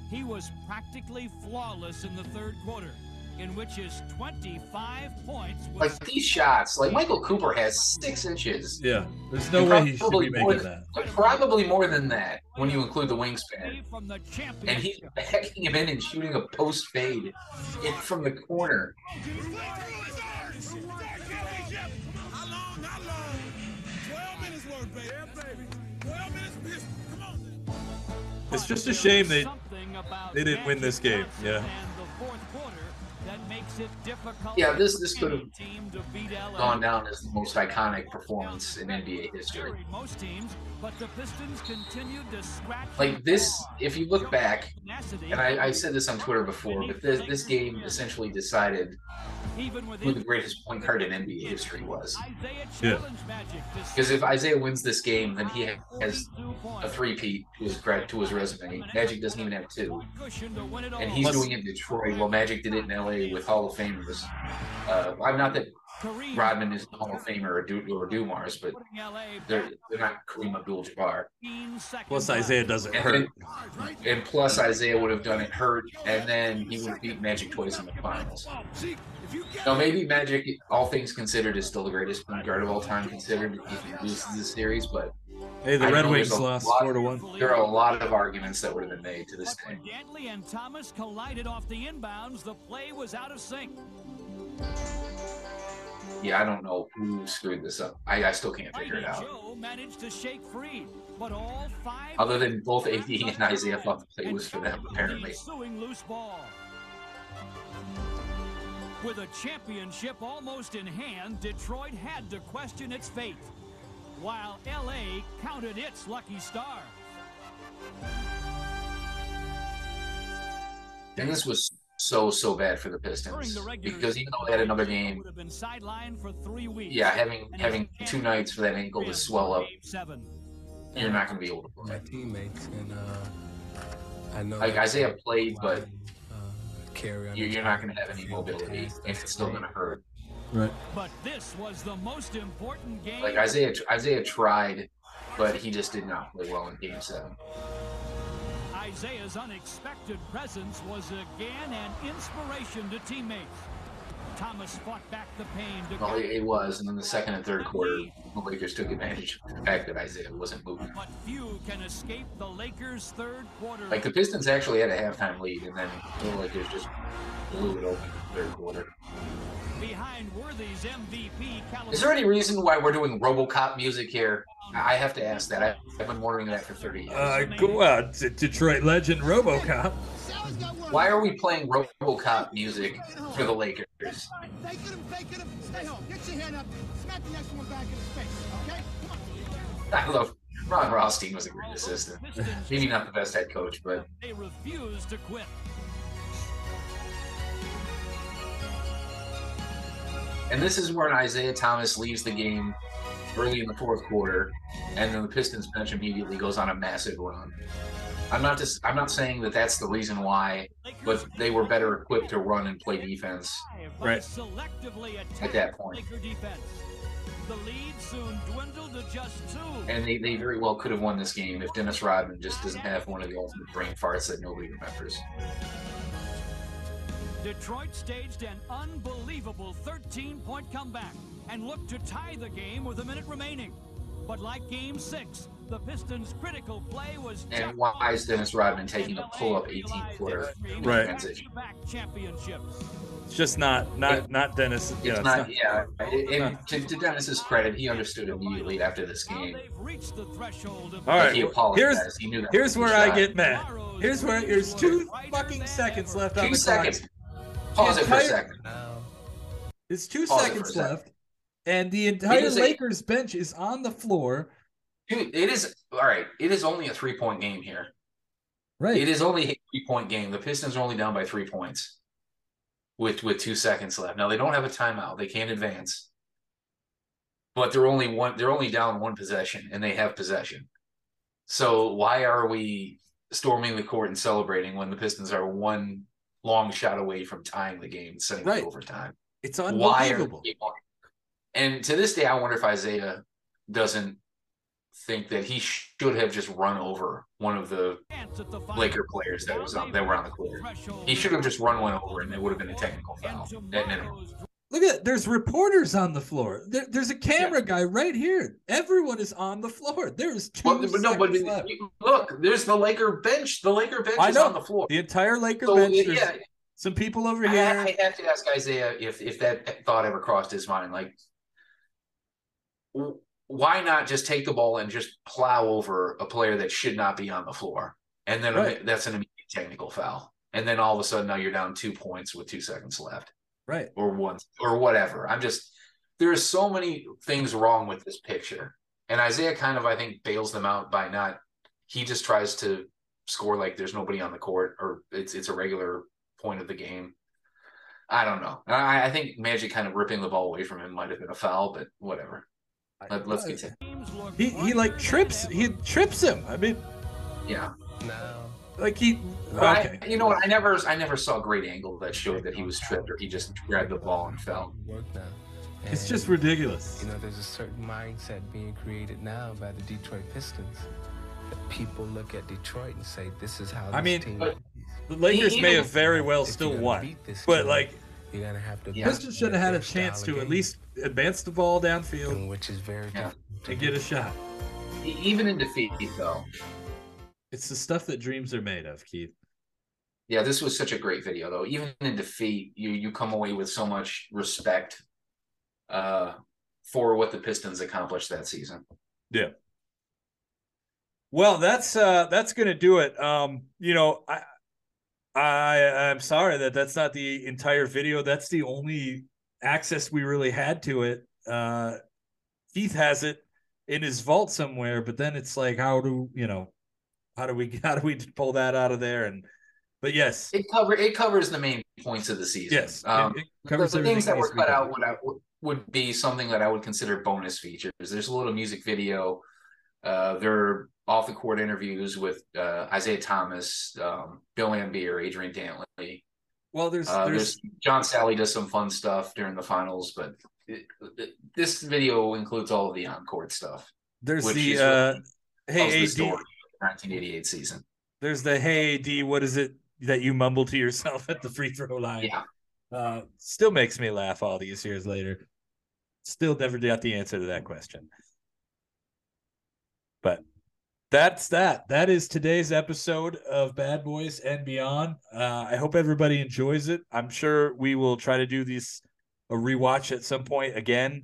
He was practically flawless in the third quarter, in which his 25 points was Like these shots, like Michael Cooper has six inches. Yeah, there's no And way he should probably be more making than- that. Probably more than that when you include the wingspan. from the And championship. he's backing him in and shooting a post fade in from the corner. It's just a shame they they didn't win this game. Yeah. that makes it difficult Yeah, this this could have team to beat LA. gone down as the most iconic performance in NBA history. Carried most teams, but the Pistons continued to scratch Like this, if you look back, and I, I said this on Twitter before, but this this game essentially decided even who the greatest point guard in NBA history was. Isiah Yeah. challenged Magic to Because if Isiah wins this game, then he has a three-peat to his to his resume. Magic doesn't even have two, cushion to win it all. and he's doing it in Detroit. While Magic did it in LA with Hall of Famers. Uh, I'm not that Kareem Rodman is a Hall of Famer or, du- or Dumars, but LA they're they're not Kareem Abdul-Jabbar. 15 Plus. Isiah doesn't And, hurt. then- and plus Isiah would have done it hurt, and then he would have beat Magic twice in the finals. Now maybe Magic, all things considered, is still the greatest point guard of all time considered if he loses this series, but Hey, the I Red Wings there's a lost lot- four to one. There are a lot of arguments that would have been made to this But day. when and Thomas collided off the inbounds, the play was out of sync. Yeah, I don't know who screwed this up. I, I still can't figure it out. Joe managed to shake free, but all five Other than both AD and Isiah thought the play was for them, apparently. loose ball. With a championship almost in hand, Detroit had to question its fate, while LA counted its lucky star. And this was so so bad for the Pistons because even though they had another game, would have been sidelined for three weeks. yeah, having having two nights for that ankle to swell up, seven. you're not going to be able to My play. teammates and uh, I know Like that Isiah played, but uh, carry on you're, you're not going to have any mobility, task and it's still going to hurt. Right. But this was the most important game. Like Isiah, Isiah tried, but he just did not play well in Game Seven. Isiah's unexpected presence was again an inspiration to teammates. Thomas fought back the pain to Well, it, it was, and then the second and third quarter, the Lakers took advantage of the fact that Isiah wasn't moving. but few can escape the Lakers' third quarter. Like the Pistons actually had a halftime lead, and then the Lakers just blew it open in the third quarter. Behind Worthy's MVP caliber. Is there any reason why we're doing RoboCop music here? I have to ask that. I, I've been wondering that for 30 years. Uh, go out, D- Detroit legend RoboCop. Why are we playing RoboCop music for the Lakers? Fake it him, fake it him. Stay home. Get your hand up. Smack the next one back in his face. Okay? Come on. I love Ron Rothstein was a great assistant. Maybe not the best head coach, but They refuse to quit. and this is where Isiah Thomas leaves the game early in the fourth quarter, and then the Pistons bench immediately goes on a massive run. I'm not just I'm not saying that that's the reason why, but they were better equipped to run and play defense. Right. selectively At that point. The lead soon dwindled to just two. And they, they very well could have won this game if Dennis Rodman just doesn't have one of the ultimate brain farts that nobody remembers. Detroit staged an unbelievable 13 point comeback and looked to tie the game with a minute remaining. But like game six, the Pistons' critical play was And why is Dennis Rodman taking a pull up 18 footer Right. transition? It's just not not not Dennis. Yeah, It's it's not, not- yeah. And to, to Dennis's credit, he understood immediately after this game. They've reached the threshold of All he apologized. Here's He knew that here's was a where I get mad. Here's where there's two fucking seconds left on Two the seconds. clock. Pause it for a entire- second. It's two Pause it for a seconds second. And the entire is a- Lakers bench is on the floor. Dude, it is all right. It is only a three point game here. Right. It is only a three point game. The Pistons are only down by three points with with two seconds left. Now they don't have a timeout. They can't advance. But they're only one they're only down one possession and they have possession. So why are we storming the court and celebrating when the Pistons are one long shot away from tying the game and sending Right. it overtime? It's Why are unbelievable. And to this day I wonder if Isiah doesn't think that he should have just run over one of the Laker players that was on that were on the court. He should have just run one over, and it would have been a technical foul at minimum. Look at there's reporters on the floor. There, there's a camera guy right here. Everyone is on the floor. There is two But, but no, but left. look, there's the Laker bench. The Laker bench I is know on the floor. the entire Laker So, bench. yeah, some people over I, here. I have to ask Isiah if if that thought ever crossed his mind. Like, why not just take the ball and just plow over a player that should not be on the floor, and then Right. that's an immediate technical foul, and then all of a sudden now you're down two points with two seconds left. right. or one or whatever. I'm just there are so many things wrong with this picture. And Isiah kind of I think bails them out by not he just tries to score like there's nobody on the court or it's it's a regular point of the game. I don't know. I, I think Magic kind of ripping the ball away from him might have been a foul, but whatever. Let, let's continue. He he like trips. He trips him. I mean, Yeah. like he. But I- Okay. you know what? I never I never saw a great angle that showed that he was tripped or he just grabbed the ball and fell. Work now. It's just ridiculous. You know, there's a certain mindset being created now by the Detroit Pistons. That people look at Detroit and say, "This is how." I mean, team but plays." the Lakers may have very well still won, beat this but team, like you're gonna have to. Pistons should have had a chance to at least advance the ball downfield which is very Yeah. and get a shot. even in defeat, though. It's the stuff that dreams are made of, Keith. Yeah, this was such a great video, though. Even in defeat, you you come away with so much respect uh, for what the Pistons accomplished that season. Yeah. Well, that's uh that's gonna do it. Um, you know, I I I'm sorry that that's not the entire video. That's the only access we really had to it. Uh Keith has it in his vault somewhere, but then it's like how do you know how do we how do we pull that out of there? And but yes. It cover it covers the main points of the season. Yes. Um, it, it the, the things that were cut out would, would, would be something that i would consider bonus features. There's a little music video. Uh there are off the court interviews with uh, Isiah Thomas um, bill Laimbeer, adrian dantley well there's, uh, there's... there's john Salley does some fun stuff during the finals but it, it, this video includes all of the on-court stuff there's the uh hey AD, 1988 season. There's the hey AD, what is it that you mumble to yourself at the free throw line? Yeah. Uh, still makes me laugh all these years later. Still never got the answer to that question. But that's that. That is today's episode of Bad Boys and Beyond. Uh, I hope everybody enjoys it. I'm sure we will try to do these a rewatch at some point again.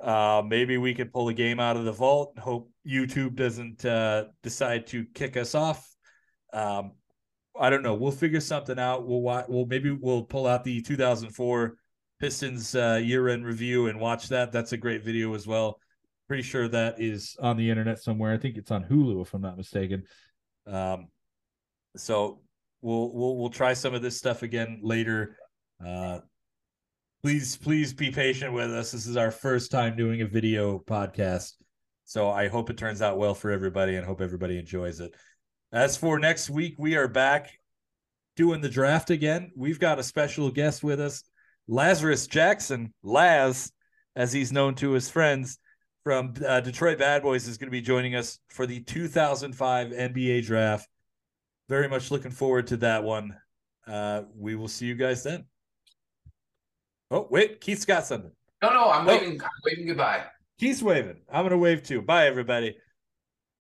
Uh, maybe we could pull a game out of the vault. Hope YouTube doesn't uh, decide to kick us off. Um, I don't know. We'll figure something out. We'll watch. We'll maybe we'll pull out the 2004 Pistons uh, year-end review and watch that. That's a great video as well. Pretty sure that is on the internet somewhere. I think it's on Hulu if I'm not mistaken. Um, so we'll we'll we'll try some of this stuff again later. Uh, please please be patient with us this is our first time doing a video podcast so i hope it turns out well for everybody and hope everybody enjoys it as for next week we are back doing the draft again we've got a special guest with us lazarus jackson laz as he's known to his friends from uh, detroit bad boys is going to be joining us for the 2005 nba draft very much looking forward to that one uh, we will see you guys then Oh, wait, Keith's got something. No, no, I'm waving. Oh. I'm waving goodbye. Keith's waving. I'm gonna wave too. Bye, everybody.